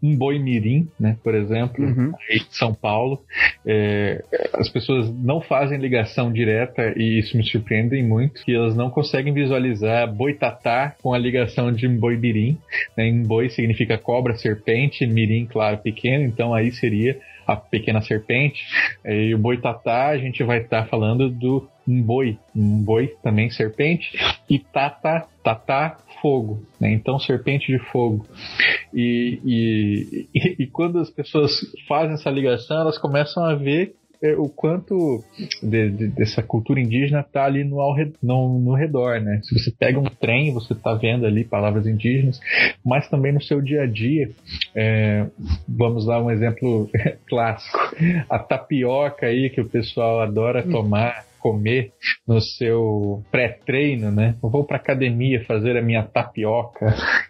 um, um boi mirim, né? Por exemplo, Uhum. aí em São Paulo, é, as pessoas não fazem ligação direta e isso me surpreende muito, que elas não conseguem visualizar boitatá com a ligação de um boi mirim, né? Em boi significa cobra, serpente, mirim, claro, pequeno, então aí seria a pequena serpente. E o boitatá a gente vai estar falando do um boi, um boi também serpente, e tata, tatá, fogo, né? Então serpente de fogo. E, e, e, e quando as pessoas fazem essa ligação, elas começam a ver o quanto de- de- dessa cultura indígena está ali no, ao no, no redor, né? Se você pega um trem, você está vendo ali palavras indígenas, mas também no seu dia a dia. É, vamos dar um exemplo clássico: a tapioca aí que o pessoal adora tomar. Comer no seu pré-treino, né? Eu vou para academia fazer a minha tapioca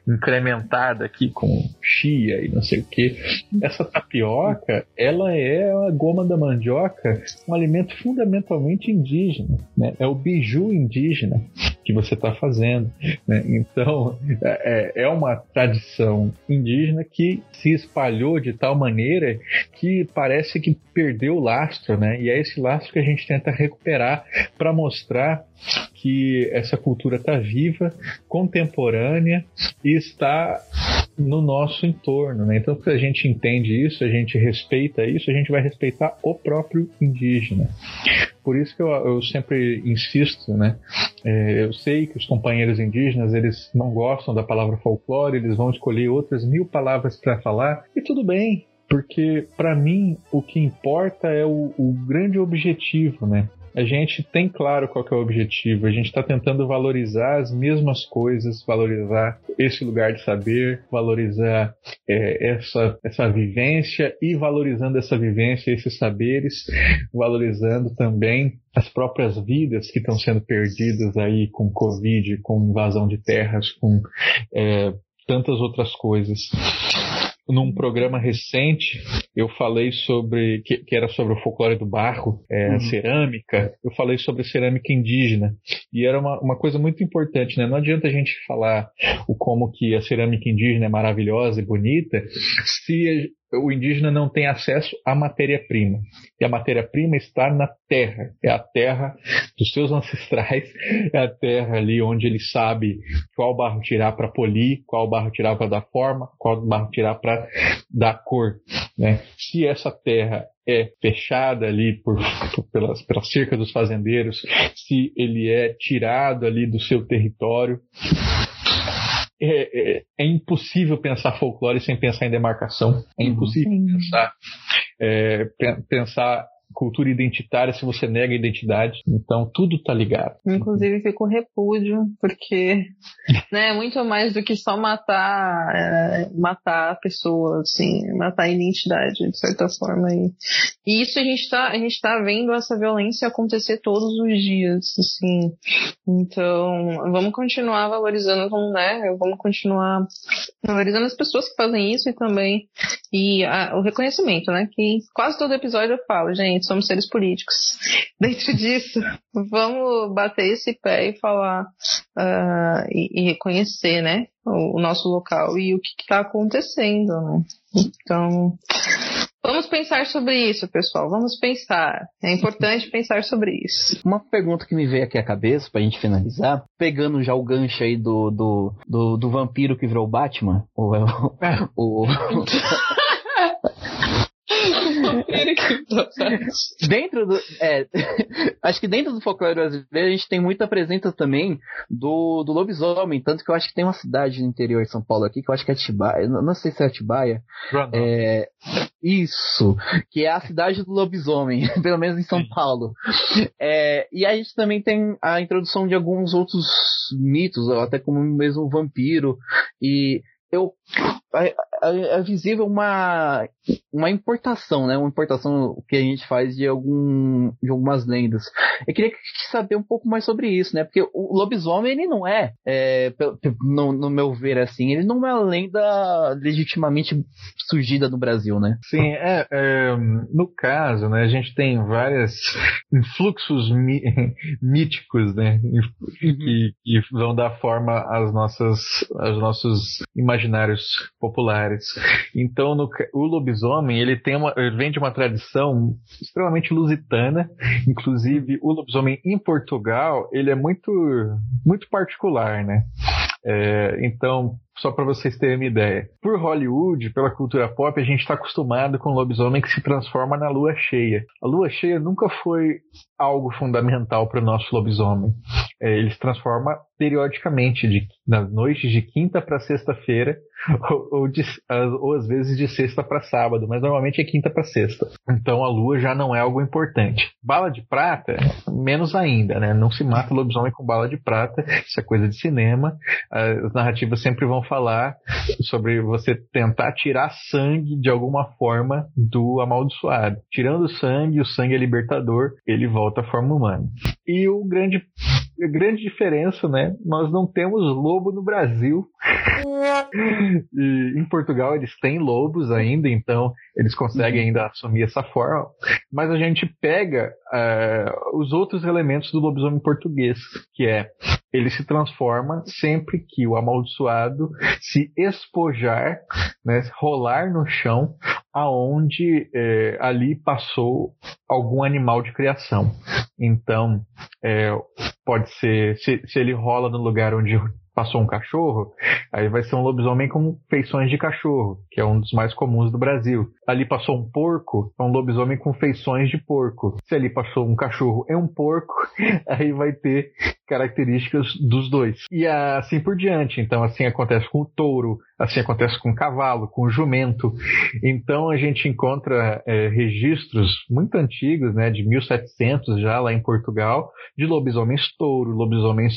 incrementada aqui com chia e não sei o que. Essa tapioca, ela é a goma da mandioca, um alimento fundamentalmente indígena, né? É o biju indígena que você está fazendo, né? Então, é, é uma tradição indígena que se espalhou de tal maneira que parece que perdeu o lastro, né? E é esse lastro que a gente tenta recuperar para mostrar que essa cultura está viva, contemporânea e está no nosso entorno, né? Então, se a gente entende isso, a gente respeita isso, a gente vai respeitar o próprio indígena. Por isso que eu, eu sempre insisto, né? É, eu sei que os companheiros indígenas eles não gostam da palavra folclore, eles vão escolher outras mil palavras para falar e tudo bem, porque para mim o que importa é o, o grande objetivo, né? A gente tem claro qual é o objetivo. A gente está tentando valorizar as mesmas coisas, valorizar esse lugar de saber, valorizar é, essa, essa vivência e valorizando essa vivência, esses saberes, valorizando também as próprias vidas que estão sendo perdidas aí com Covid, com invasão de terras, com é, tantas outras coisas. Num programa recente, eu falei sobre, que, que era sobre o folclore do barro, é, Uhum. cerâmica, eu falei sobre cerâmica indígena. E era uma, uma coisa muito importante, né? Não adianta a gente falar o como que a cerâmica indígena é maravilhosa e bonita se o indígena não tem acesso à matéria-prima. E a matéria-prima está na terra. É a terra dos seus ancestrais, é a terra ali onde ele sabe qual barro tirar para polir, qual barro tirar para dar forma, qual barro tirar para dar cor. Né? Se essa terra é fechada ali por, por- pelas, pela cerca dos fazendeiros, se ele é tirado ali do seu território, é, é- é impossível pensar folclore sem pensar em demarcação. É impossível pensar, é, pe- pensar cultura identitária se você nega a identidade. Então tudo tá ligado. Inclusive fica o repúdio, porque né, é muito mais do que só matar, é, matar a pessoa, assim, matar a identidade, de certa forma. E, e isso a gente, tá, a gente tá vendo essa violência acontecer todos os dias, assim. Então, vamos continuar valorizando, vamos, né? Vamos continuar valorizando as pessoas que fazem isso e também e a- o reconhecimento, né? Que quase todo episódio eu falo, gente, somos seres políticos. Dentro disso, vamos bater esse pé e falar ah, e, e reconhecer, né? O, o nosso local e o que está acontecendo, né? Então, vamos pensar sobre isso, pessoal. Vamos pensar. É importante pensar sobre isso. Uma pergunta que me veio aqui à cabeça pra gente finalizar, pegando já o gancho aí do, do, do, do vampiro que virou Batman, ou é o, o- dentro do. É, acho que dentro do folclore brasileiro a gente tem muita presença também do, do lobisomem. Tanto que eu acho que tem uma cidade no interior de São Paulo aqui, que eu acho que é Atibaia. Não, sei se é Atibaia. É, isso, que é a cidade do lobisomem, pelo menos em São Paulo. É, e a gente também tem a introdução de alguns outros mitos, até como mesmo o vampiro. E eu é, visível uma, uma importação, né? Uma importação que a gente faz de, algum, de algumas lendas. Eu queria saber um pouco mais sobre isso, né? Porque o lobisomem, ele não é, é no, no, meu ver, assim, ele não é uma lenda legitimamente surgida no Brasil, né? Sim, é, é no caso, né, a gente tem vários influxos míticos, né? Que, que vão dar forma às nossas, aos nossos imaginários populares. Então, no, o lobisomem, ele tem uma, ele vem de uma tradição extremamente lusitana. Inclusive, o lobisomem em Portugal, ele é muito, muito particular, né? É, então, só para vocês terem uma ideia. Por Hollywood, pela cultura pop, a gente está acostumado com o lobisomem que se transforma na lua cheia. A lua cheia nunca foi algo fundamental para o nosso lobisomem. É, ele se transforma periodicamente, de, nas noites de quinta para sexta-feira, ou, ou, ou, às vezes de sexta para sábado, mas normalmente é quinta para sexta. Então a lua já não é algo importante. Bala de prata, menos ainda, né? Não se mata lobisomem com bala de prata, isso é coisa de cinema. As narrativas sempre vão falar sobre você tentar tirar sangue de alguma forma do amaldiçoado. Tirando sangue, o sangue é libertador, ele volta à forma humana. E o grande a grande diferença, né? Nós não temos lobo no Brasil. e em Portugal eles têm lobos ainda, então eles conseguem ainda assumir essa forma. Mas a gente pega uh, os outros elementos do lobisomem português, que é ele se transforma sempre que o amaldiçoado se espojar, né, rolar no chão, aonde é, ali passou algum animal de criação. Então, é, pode ser, se, se ele rola no lugar onde passou um cachorro, aí vai ser um lobisomem com feições de cachorro, que é um dos mais comuns do Brasil. Ali passou um porco, é um lobisomem com feições de porco. Se ali passou um cachorro e um porco, aí vai ter características dos dois. E assim por diante. Então, assim acontece com o touro, assim acontece com o cavalo, com o jumento. Então, a gente encontra é, registros muito antigos, né, de 1700 já lá em Portugal, de lobisomens touro, lobisomens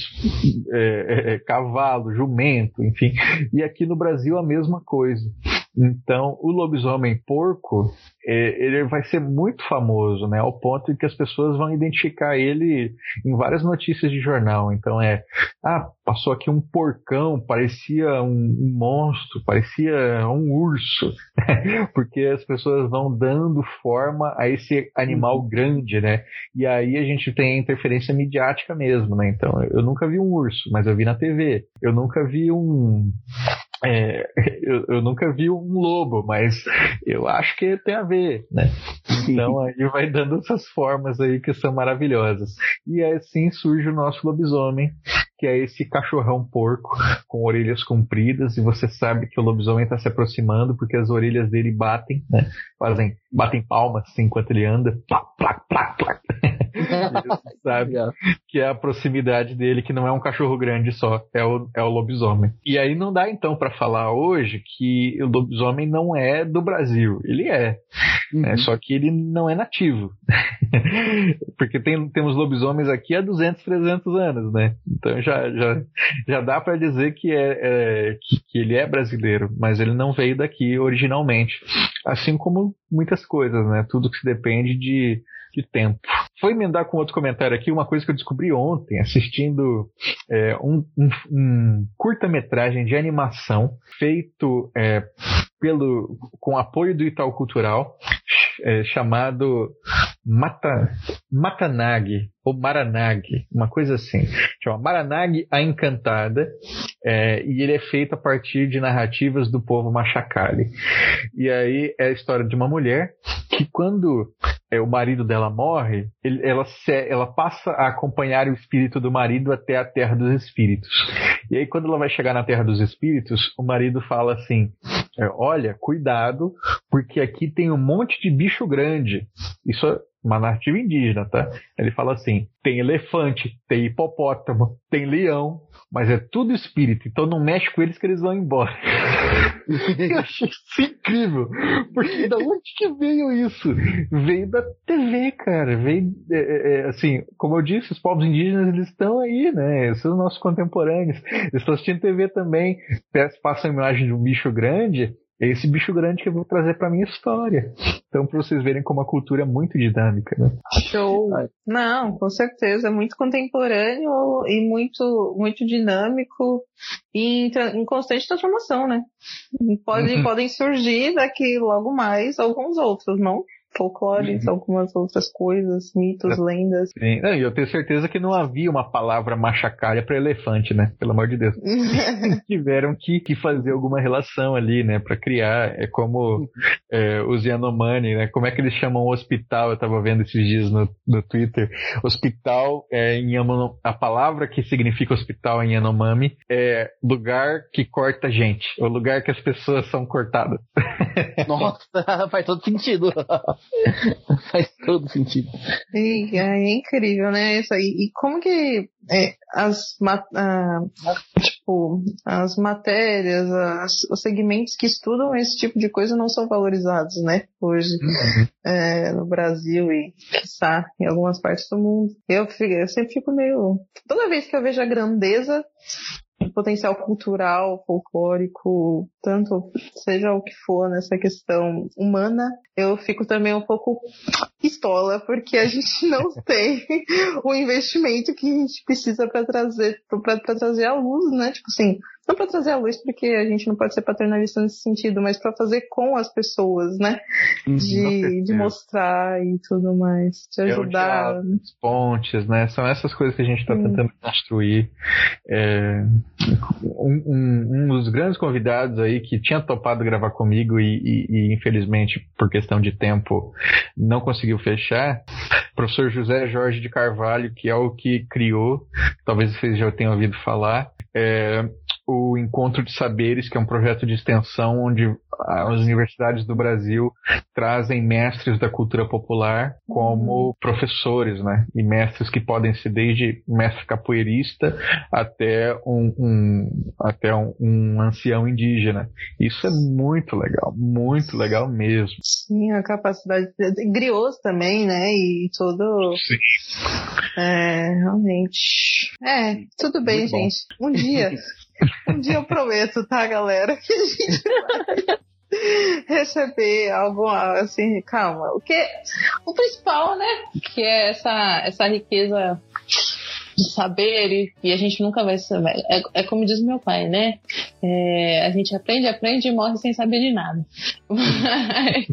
é, é, é, cavalo, jumento, enfim. E aqui no Brasil a mesma coisa. Então, o lobisomem porco, é, ele vai ser muito famoso, né? Ao ponto de que as pessoas vão identificar ele em várias notícias de jornal. Então é, ah, passou aqui um porcão, parecia um, monstro, parecia um urso, porque as pessoas vão dando forma a esse animal uhum. grande, né? E aí a gente tem a interferência midiática mesmo, né? Então, eu nunca vi um urso, mas eu vi na TV. Eu nunca vi um é, eu, eu, nunca vi um lobo, mas eu acho que tem a ver, né? Então aí vai dando essas formas aí que são maravilhosas. E assim surge o nosso lobisomem, que é esse cachorrão porco com orelhas compridas e você sabe que o lobisomem está se aproximando porque as orelhas dele batem, né? Fazem, batem palmas assim, enquanto ele anda, plac, plac, plac, plac. Sabe que é a proximidade dele, que não é um cachorro grande só, é o, é o lobisomem. E aí não dá então para falar hoje que o lobisomem não é do Brasil. Ele é. Uhum. Né? Só que ele não é nativo. Porque tem, temos lobisomens aqui há 200, 300 anos, né? Então já, já, já dá para dizer que, é, é que, que, ele é brasileiro, mas ele não veio daqui originalmente. Assim como muitas coisas, né? Tudo que se depende de, de tempo. Foi emendar com outro comentário aqui uma coisa que eu descobri ontem, assistindo é, um, um, um curta-metragem de animação feito é, pelo, com apoio do Itaú Cultural, é, chamado Mata, Matanag, ou Maranag, uma coisa assim. Chama Maranag a Encantada, é, e ele é feito a partir de narrativas do povo Machacali. E aí é a história de uma mulher que quando é, o marido dela morre, ele, ela, se, ela passa a acompanhar o espírito do marido até a Terra dos Espíritos. E aí quando ela vai chegar na Terra dos Espíritos, o marido fala assim, é, olha, cuidado, porque aqui tem um monte de bicho grande. Isso uma narrativa indígena, tá? Ele fala assim: tem elefante, tem hipopótamo, tem leão, mas é tudo espírito, então não mexe com eles que eles vão embora. eu achei isso incrível, porque da onde que veio isso? Veio da TV, cara, veio, é, é, é, assim, como eu disse, os povos indígenas, eles estão aí, né, são os nossos contemporâneos, eles estão assistindo TV também, passam a imagem de um bicho grande, é esse bicho grande que eu vou trazer para minha história. Então, para vocês verem como a cultura é muito dinâmica, né? Show! Não, com certeza, é muito contemporâneo e muito, muito dinâmico e em, em constante transformação, né? Pode, uhum. Podem surgir daqui logo mais alguns outros, não? Folclore, uhum. algumas outras coisas, mitos, lendas. Sim, e eu tenho certeza que não havia uma palavra machacalha para elefante, né? Pelo amor de Deus. Tiveram que, que fazer alguma relação ali, né? Para criar. É como é, os Yanomami, né? Como é que eles chamam o hospital? Eu tava vendo esses dias no, no Twitter. Hospital, é, em a palavra que significa hospital em Yanomami é lugar que corta gente, o lugar que as pessoas são cortadas. Nossa, faz todo sentido. Faz todo sentido. E, é incrível, né? Isso aí. E como que é, as, tipo, as matérias, as, os segmentos que estudam esse tipo de coisa não são valorizados, né? Hoje, uhum. é, no Brasil e, quiçá, em algumas partes do mundo. Eu, eu sempre fico meio. Toda vez que eu vejo a grandeza potencial cultural, folclórico, tanto seja o que for nessa questão humana, eu fico também um pouco pistola, porque a gente não tem o investimento que a gente precisa para trazer, para trazer a luz, né? Tipo assim, não para trazer a luz, porque a gente não pode ser paternalista nesse sentido, mas para fazer com as pessoas, né? De, de mostrar e tudo mais, de ajudar. É pontes, né? São essas coisas que a gente está tentando construir. É, um, um, um, dos grandes convidados aí que tinha topado gravar comigo e, e, e infelizmente por questão de tempo não conseguiu fechar, professor José Jorge de Carvalho, que é o que criou, talvez vocês já tenham ouvido falar, é, o Encontro de Saberes, que é um projeto de extensão onde as universidades do Brasil trazem mestres da cultura popular como professores, né? E mestres que podem ser desde mestre capoeirista até um, um até um, um, ancião indígena. Isso é muito legal, muito legal mesmo. Sim, a capacidade de grioso também, né? E todo. Sim. É, realmente. É, tudo bem, muito gente. Bom. Um dia. Um dia eu prometo, tá, galera? Que a gente vai receber alguma assim, calma. O que o principal, né? Que é essa essa riqueza de saber e, e a gente nunca vai saber. É, é como diz meu pai, né? É, a gente aprende, aprende e morre sem saber de nada. Mas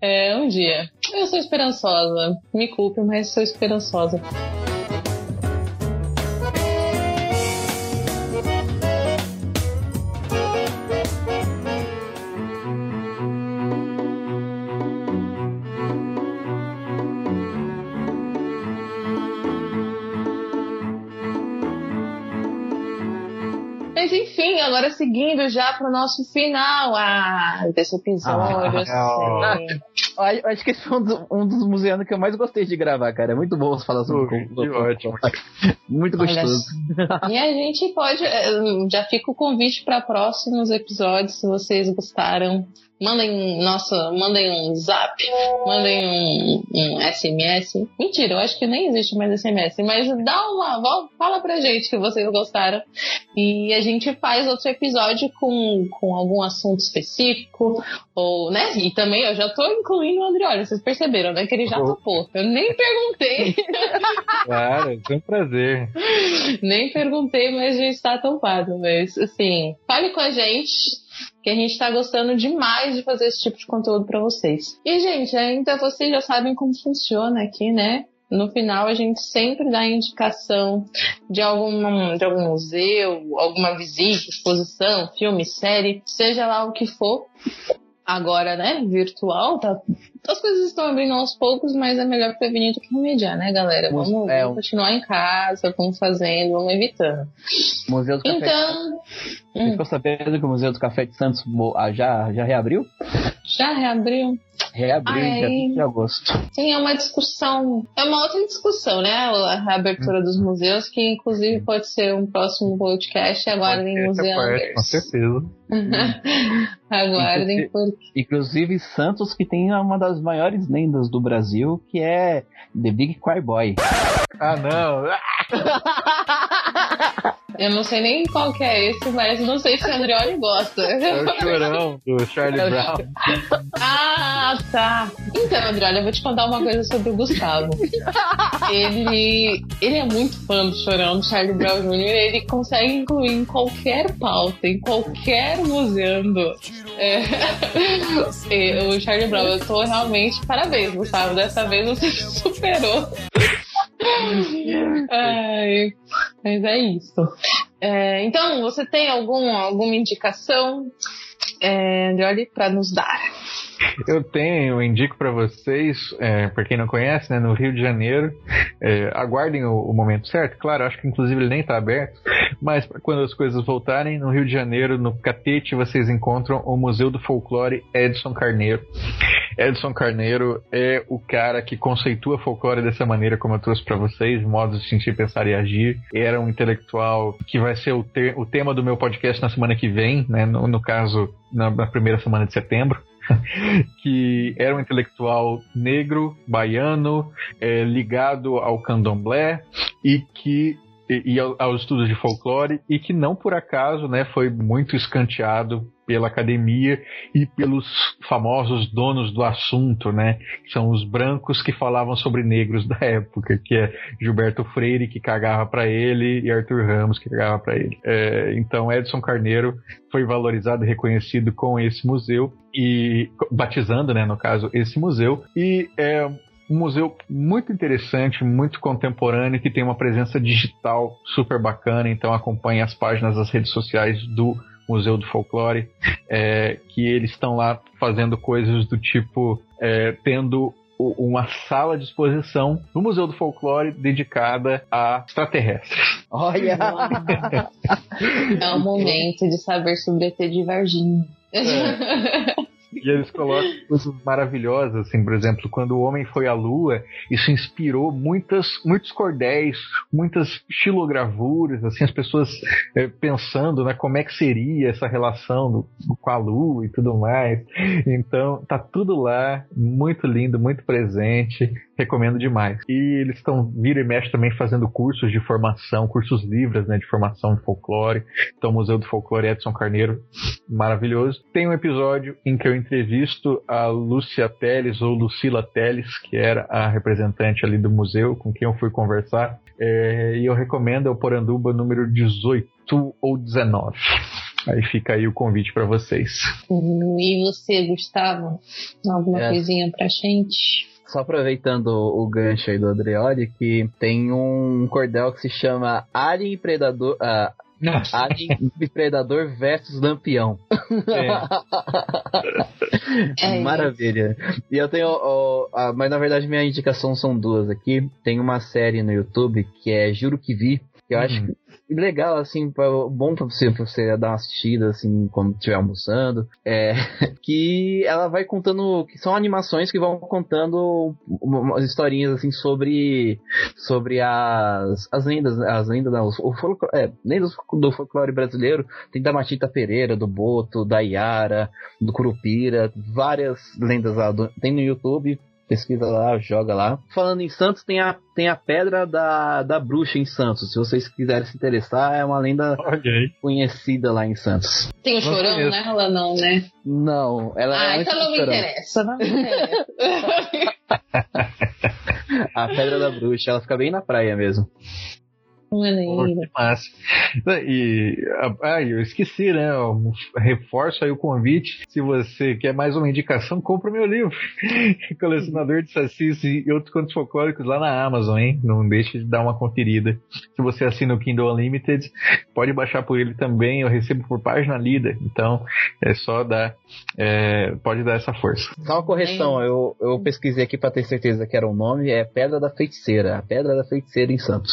é, um dia. Eu sou esperançosa. Me culpe, mas sou esperançosa. Agora seguindo já para o nosso final ah, desse episódio. Ah, assim. Acho que esse foi um, do, um dos museanos que eu mais gostei de gravar, cara. É muito bom falar sobre o ótimo. Muito gostoso. Olha, e a gente pode. Eh, já fica o convite para próximos episódios, se vocês gostaram mandem nossa, mandem um zap, mandem um, um, SMS. Mentira, eu acho que nem existe mais SMS, mas dá uma, fala pra gente que vocês gostaram e a gente faz outro episódio com, com algum assunto específico ou, né? E também eu já tô incluindo o Andrioli, vocês perceberam, né? Que ele já topou. Eu nem perguntei. Claro, é um prazer. nem perguntei, mas já está topado. Mas, assim, fale com a gente que a gente está gostando demais de fazer esse tipo de conteúdo para vocês. E, gente, ainda vocês já sabem como funciona aqui, né? No final, a gente sempre dá indicação de algum, de algum museu, alguma visita, exposição, filme, série, seja lá o que for. Agora, né, virtual, tá as coisas estão abrindo aos poucos, mas é melhor prevenir do que remediar, né, galera? Vamos, é, continuar em casa, vamos fazendo, vamos evitando. Museu do Café então, Você ficou sabendo que o Museu do Café de Santos ah, já, já reabriu? Já reabriu? Reabriu em dia Ai. 20 de agosto. Sim, é uma discussão. É uma outra discussão, né? A reabertura dos museus, que inclusive pode ser um próximo podcast. Aguardem Museu parte, com certeza. Aguardem, porque. Inclusive Santos, que tem uma das maiores lendas do Brasil, que é The Big Choir Boy. Ah, não. Eu não sei nem qual que é esse, mas não sei se o Andreoli gosta. É o chorão do Charlie Brown. Ah, tá. Então, Andreoli, eu vou te contar uma coisa sobre o Gustavo. Ele, ele é muito fã do Chorão do Charlie Brown Jr. Ele consegue incluir em qualquer pauta, em qualquer museando. É, é, o Charlie Brown, eu tô realmente. Parabéns, Gustavo. Dessa vez você superou. Mas é isso. É, então, você tem algum, alguma indicação, é, para nos dar? Eu tenho, eu indico para vocês, é, para quem não conhece, né, no Rio de Janeiro, é, aguardem o, o momento certo. Claro, acho que inclusive ele nem está aberto, mas quando as coisas voltarem, no Rio de Janeiro, no Catete, vocês encontram o Museu do Folclore Edson Carneiro. Edson Carneiro é o cara que conceitua folclore dessa maneira como eu trouxe para vocês, modos de sentir, pensar e agir. Era um intelectual que vai ser o, te- o tema do meu podcast na semana que vem, né, no, no caso, na- na primeira semana de setembro que era um intelectual negro, baiano, eh, ligado ao candomblé e que e, ao- aos estudos de folclore e que não por acaso né, foi muito escanteado pela academia e pelos famosos donos do assunto, né? São os brancos que falavam sobre negros da época, que é Gilberto Freire que cagava para ele e Arthur Ramos que cagava para ele. Eh, então Edson Carneiro foi valorizado e reconhecido com esse museu e batizando, né, no caso, esse museu e é um museu muito interessante, muito contemporâneo, que tem uma presença digital super bacana, então acompanhe as páginas das redes sociais do Museu do Folclore, é, que eles estão lá fazendo coisas do tipo é, tendo uma sala de exposição no Museu do Folclore dedicada a extraterrestres. Olha! É o momento de saber sobre ET de Varginha. E eles colocam coisas maravilhosas, assim, por exemplo, quando o homem foi à Lua, isso inspirou muitas, muitos cordéis, muitas xilogravuras, assim, as pessoas eh, pensando, né, como é que seria essa relação do- com a Lua e tudo mais. Então, tá tudo lá, muito lindo, muito presente, recomendo demais. E eles estão, vira e mexe também fazendo cursos de formação, cursos livres, né, de formação de folclore. Então, o Museu do Folclore Edson Carneiro, maravilhoso. Tem um episódio em que eu entrevisto a Lúcia Teles, ou Lucila Teles, que era a representante ali do museu, com quem eu fui conversar. É, e eu recomendo é o Poranduba número 18 ou 19. Aí fica aí o convite para vocês. E você, Gustavo? Alguma É. coisinha pra gente? Só aproveitando o gancho aí do Andreoli, que tem um cordel que se chama Alien e Predador. ah, Nossa. Alien Predador versus Lampião. É Maravilha. E eu tenho. ó, ah, mas na verdade minha indicação são duas aqui. Tem uma série no YouTube que é Juro que Vi. Que eu acho Uhum. que legal, assim, pra- bom pra você, pra você dar uma assistida, assim, quando estiver almoçando. É, que ela vai contando. Que são animações que vão contando umas historinhas, assim, sobre. Sobre as, as lendas, as lendas, não, o folclore, é, lendas do folclore brasileiro. Tem da Matita Pereira, do Boto, da Yara, do Curupira, várias lendas lá. do- tem no YouTube, pesquisa lá, joga lá. Falando em Santos, tem a, tem a Pedra da, da Bruxa em Santos. Se vocês quiserem se interessar, é uma lenda aí. conhecida lá em Santos. Tem o Não chorão conheço. nela, não, né? Não, ela Ah, é então não me chorão. interessa. Não me interessa. A Pedra da Bruxa, ela fica bem na praia mesmo. Que massa. E ah, eu esqueci, né? Eu reforço aí o convite. Se você quer mais uma indicação, compra o meu livro. Colecionador de Sacis e outros contos folclóricos lá na Amazon, hein? Não deixe de dar uma conferida. Se você assina o Kindle Unlimited, pode baixar por ele também. Eu recebo por página lida. Então é só dar. é, pode dar essa força. Só uma correção, eu, eu pesquisei aqui pra ter certeza que era o nome, é Pedra da Feiticeira. A Pedra da Feiticeira em Santos.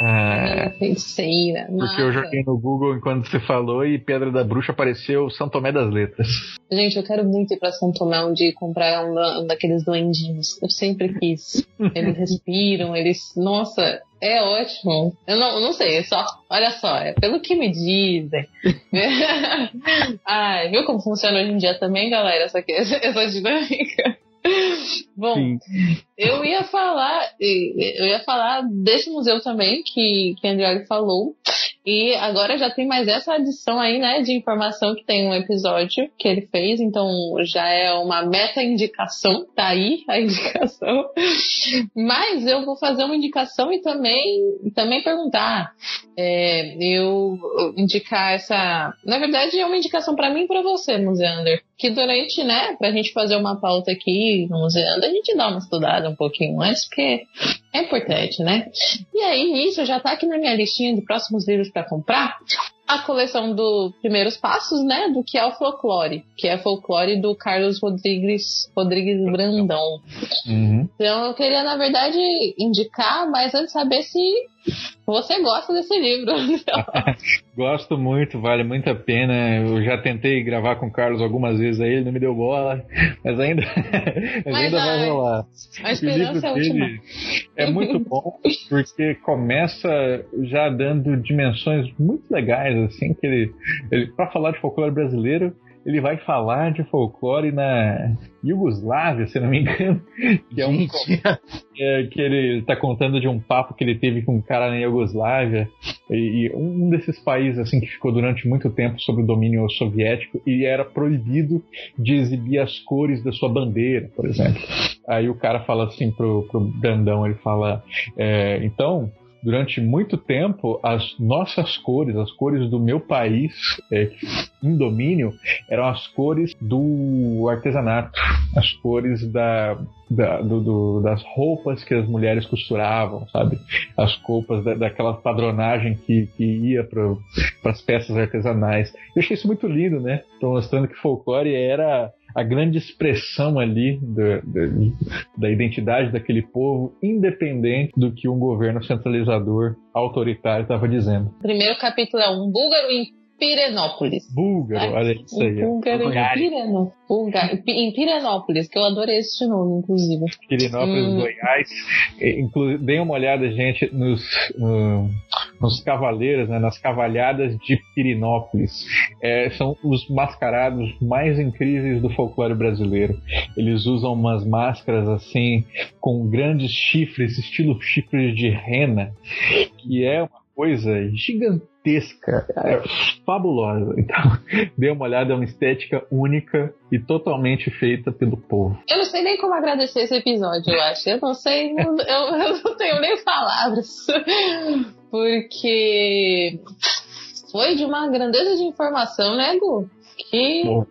Ah, feiticeira. porque eu joguei no Google enquanto você falou e Pedra da Bruxa apareceu São Tomé das Letras. Gente, eu quero muito ir pra São Tomé um dia e comprar um, um daqueles duendinhos. Eu sempre quis. Eles respiram, eles. Nossa, é ótimo. Eu não, não sei, é só. Olha só, é pelo que me dizem. Ai, viu como funciona hoje em dia também, galera? Essa, essa dinâmica. Bom, Sim. eu ia falar, eu ia falar desse museu também que, que a Andrioli falou. E agora já tem mais essa adição aí, né, de informação que tem um episódio que ele fez, então já é uma meta indicação, tá aí a indicação. Mas eu vou fazer uma indicação e também, também perguntar. É, eu indicar essa. Na verdade, é uma indicação pra mim e pra você, Museander. Que durante, né, pra gente fazer uma pauta aqui no Museander, a gente dá uma estudada um pouquinho antes, porque é importante, né? E aí, nisso, já tá aqui na minha listinha de próximos livros pra comprar. A coleção do Primeiros Passos, né? Do que é o folclore, que é folclore do Carlos Rodrigues, Rodrigues Brandão. Uhum. Então eu queria, na verdade, indicar, mas antes saber se você gosta desse livro. Gosto muito, vale muito a pena. Eu já tentei gravar com o Carlos algumas vezes aí, ele não me deu bola, mas ainda, mas Mas, ainda vai ai, rolar. A esperança é a última. é muito bom porque começa já dando dimensões muito legais assim que ele, ele para falar de folclore brasileiro ele vai falar de folclore na Iugoslávia, se não me engano, que é um é, que ele tá contando de um papo que ele teve com um cara na Iugoslávia e, e um desses países assim que ficou durante muito tempo sob o domínio soviético e era proibido de exibir as cores da sua bandeira, por exemplo. Aí o cara fala assim pro, pro Brandão, ele fala, é, então durante muito tempo as nossas cores, as cores do meu país é, em domínio, eram as cores do artesanato, as cores da, da- do- do- das roupas que as mulheres costuravam, sabe? As roupas da, daquela padronagem que, que ia para as peças artesanais. Eu achei isso muito lindo, né? Tô mostrando que folclore era a grande expressão ali do- do- da identidade daquele povo, independente do que um governo centralizador autoritário estava dizendo. Primeiro capítulo é um búlgaro em Pirenópolis. Búlgaro, olha isso aí. Búlgaro em Bulgária. Pirenópolis. Bulga- Em Pirenópolis, que eu adorei esse nome, inclusive. Pirinópolis, Hum. Goiás. Inclu deem uma olhada, gente, nos, no- nos cavaleiros, né, nas cavalhadas de Pirinópolis. É, são os mascarados mais incríveis do folclore brasileiro. Eles usam umas máscaras assim, com grandes chifres, estilo chifres de rena, que é uma coisa gigantesca, é fabulosa. Então, dê uma olhada, é uma estética única e totalmente feita pelo povo. Eu não sei nem como agradecer esse episódio, eu acho. Eu não sei, eu, eu não tenho nem palavras. Porque foi de uma grandeza de informação, né, Gu? Que Bom.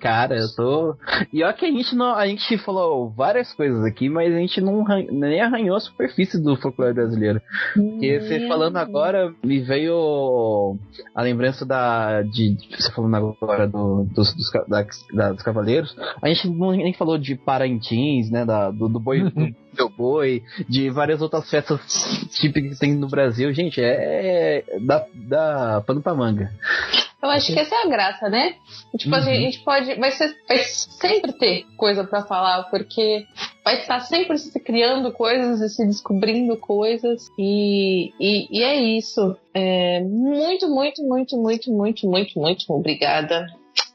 Cara, eu tô. E olha que a gente não. A gente falou várias coisas aqui, mas a gente não nem arranhou a superfície do folclore brasileiro. Porque você falando agora, me veio a lembrança da. De, você falando agora do, dos, dos, da- da- dos cavaleiros. A gente não, nem falou de Parintins, né? Da, do, do boi. Do, boi, de várias outras festas típicas que tem no Brasil. Gente, é. Dá, dá pano pra manga. Eu acho que essa é a graça, né? Tipo, a Uhum. gente pode. Vai, ser, vai sempre ter coisa pra falar, porque vai estar sempre se criando coisas e se descobrindo coisas. E, e, e é isso. É, muito, muito, muito, muito, muito, muito, muito obrigada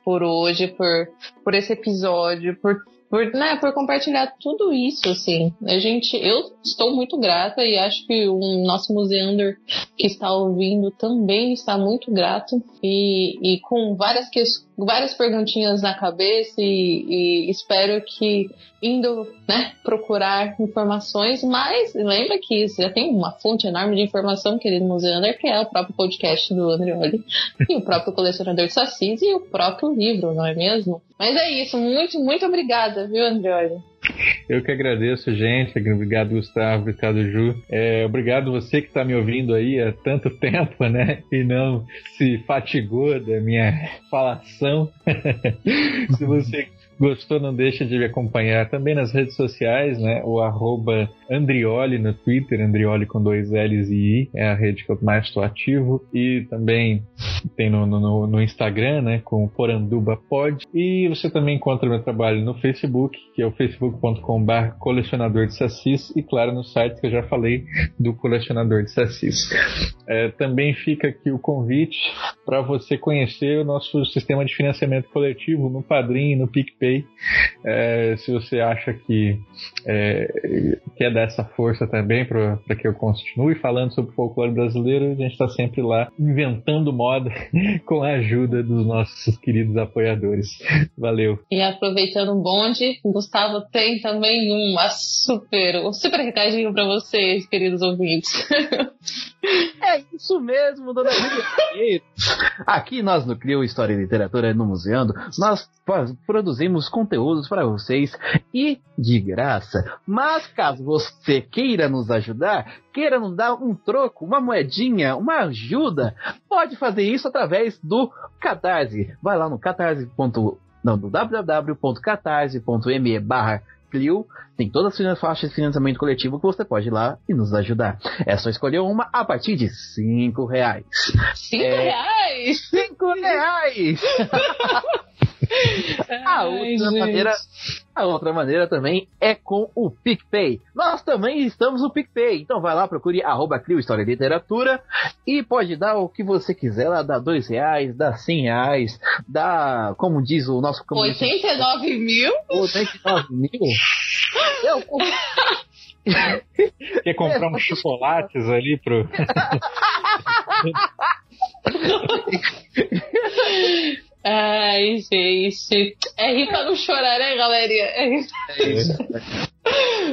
por hoje, por, por esse episódio, por. Por, né, por compartilhar tudo isso, assim. A gente, eu estou muito grata e acho que o nosso museander que está ouvindo também está muito grato e, e com várias, que, várias perguntinhas na cabeça e, e espero que indo né, procurar informações, mas lembra que já tem uma fonte enorme de informação, querido museander, que é o próprio podcast do Andrioli e o próprio colecionador de sacis e o próprio livro, não é mesmo? Mas é isso, muito, muito obrigada, viu, Andrioli? Eu que agradeço, gente. Obrigado, Gustavo. Obrigado, Ju. É, obrigado você que está me ouvindo aí há tanto tempo, né? E não se fatigou da minha falação. se você Gostou, não deixa de me acompanhar também nas redes sociais, né? O arroba Andrioli no Twitter, Andrioli com dois L's e I, é a rede que eu mais estou ativo. E também tem no, no, no Instagram, né? Com Poranduba Pod. E você também encontra meu trabalho no Facebook, que é o facebook.com.br colecionador de sacis. E claro, no site que eu já falei do colecionador de sacis. É, também fica aqui o convite para você conhecer o nosso sistema de financiamento coletivo no Padrim e no PicPay. É, se você acha que é, quer dar essa força também para que eu continue falando sobre o folclore brasileiro, a gente está sempre lá inventando moda com a ajuda dos nossos queridos apoiadores. Valeu. E aproveitando o bonde, Gustavo tem também uma super, um super recadinho para vocês, queridos ouvintes. É isso mesmo, dona Lívia. Aqui nós no Crio História e Literatura no Museando, nós produzimos conteúdos para vocês e de graça. Mas caso você queira nos ajudar, queira nos dar um troco, uma moedinha, uma ajuda, pode fazer isso através do Catarse. Vai lá no catarse. Não, no www.catarse.me barra Clio tem todas as faixas de financiamento coletivo que você pode ir lá e nos ajudar. É só escolher uma a partir de 5 reais. 5 é... reais? 5 reais! a outra maneira, a outra maneira também é com o PicPay. Nós também estamos no PicPay. Então vai lá, procure arroba Crio História e Literatura e pode dar o que você quiser lá, dá dois reais, dá cem reais, dá, como diz o nosso... 89 mil? 89 mil? Eu... Quer comprar uns chocolates ali pro... Ai, gente. É rir pra não chorar, né, galerinha? É. É isso.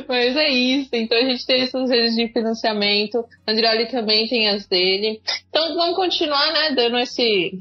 Mas é isso. Então a gente tem essas redes de financiamento. Andrioli também tem as dele. Então vamos continuar, né, dando esse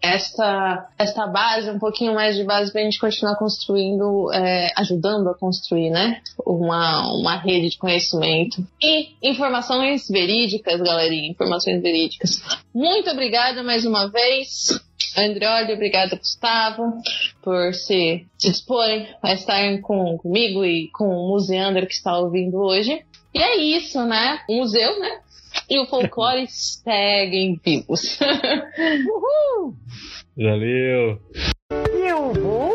esta, esta base, um pouquinho mais de base pra gente continuar construindo, é, ajudando a construir, né? Uma, uma rede de conhecimento. E informações verídicas, galerinha, informações verídicas. Muito obrigada mais uma vez. Andrioli, obrigada, Gustavo, por se, se dispor a estar com, comigo e com o museander que está ouvindo hoje. E é isso, né? O museu, né? E o folclore seguem vivos. Uhul! Valeu! Eu vou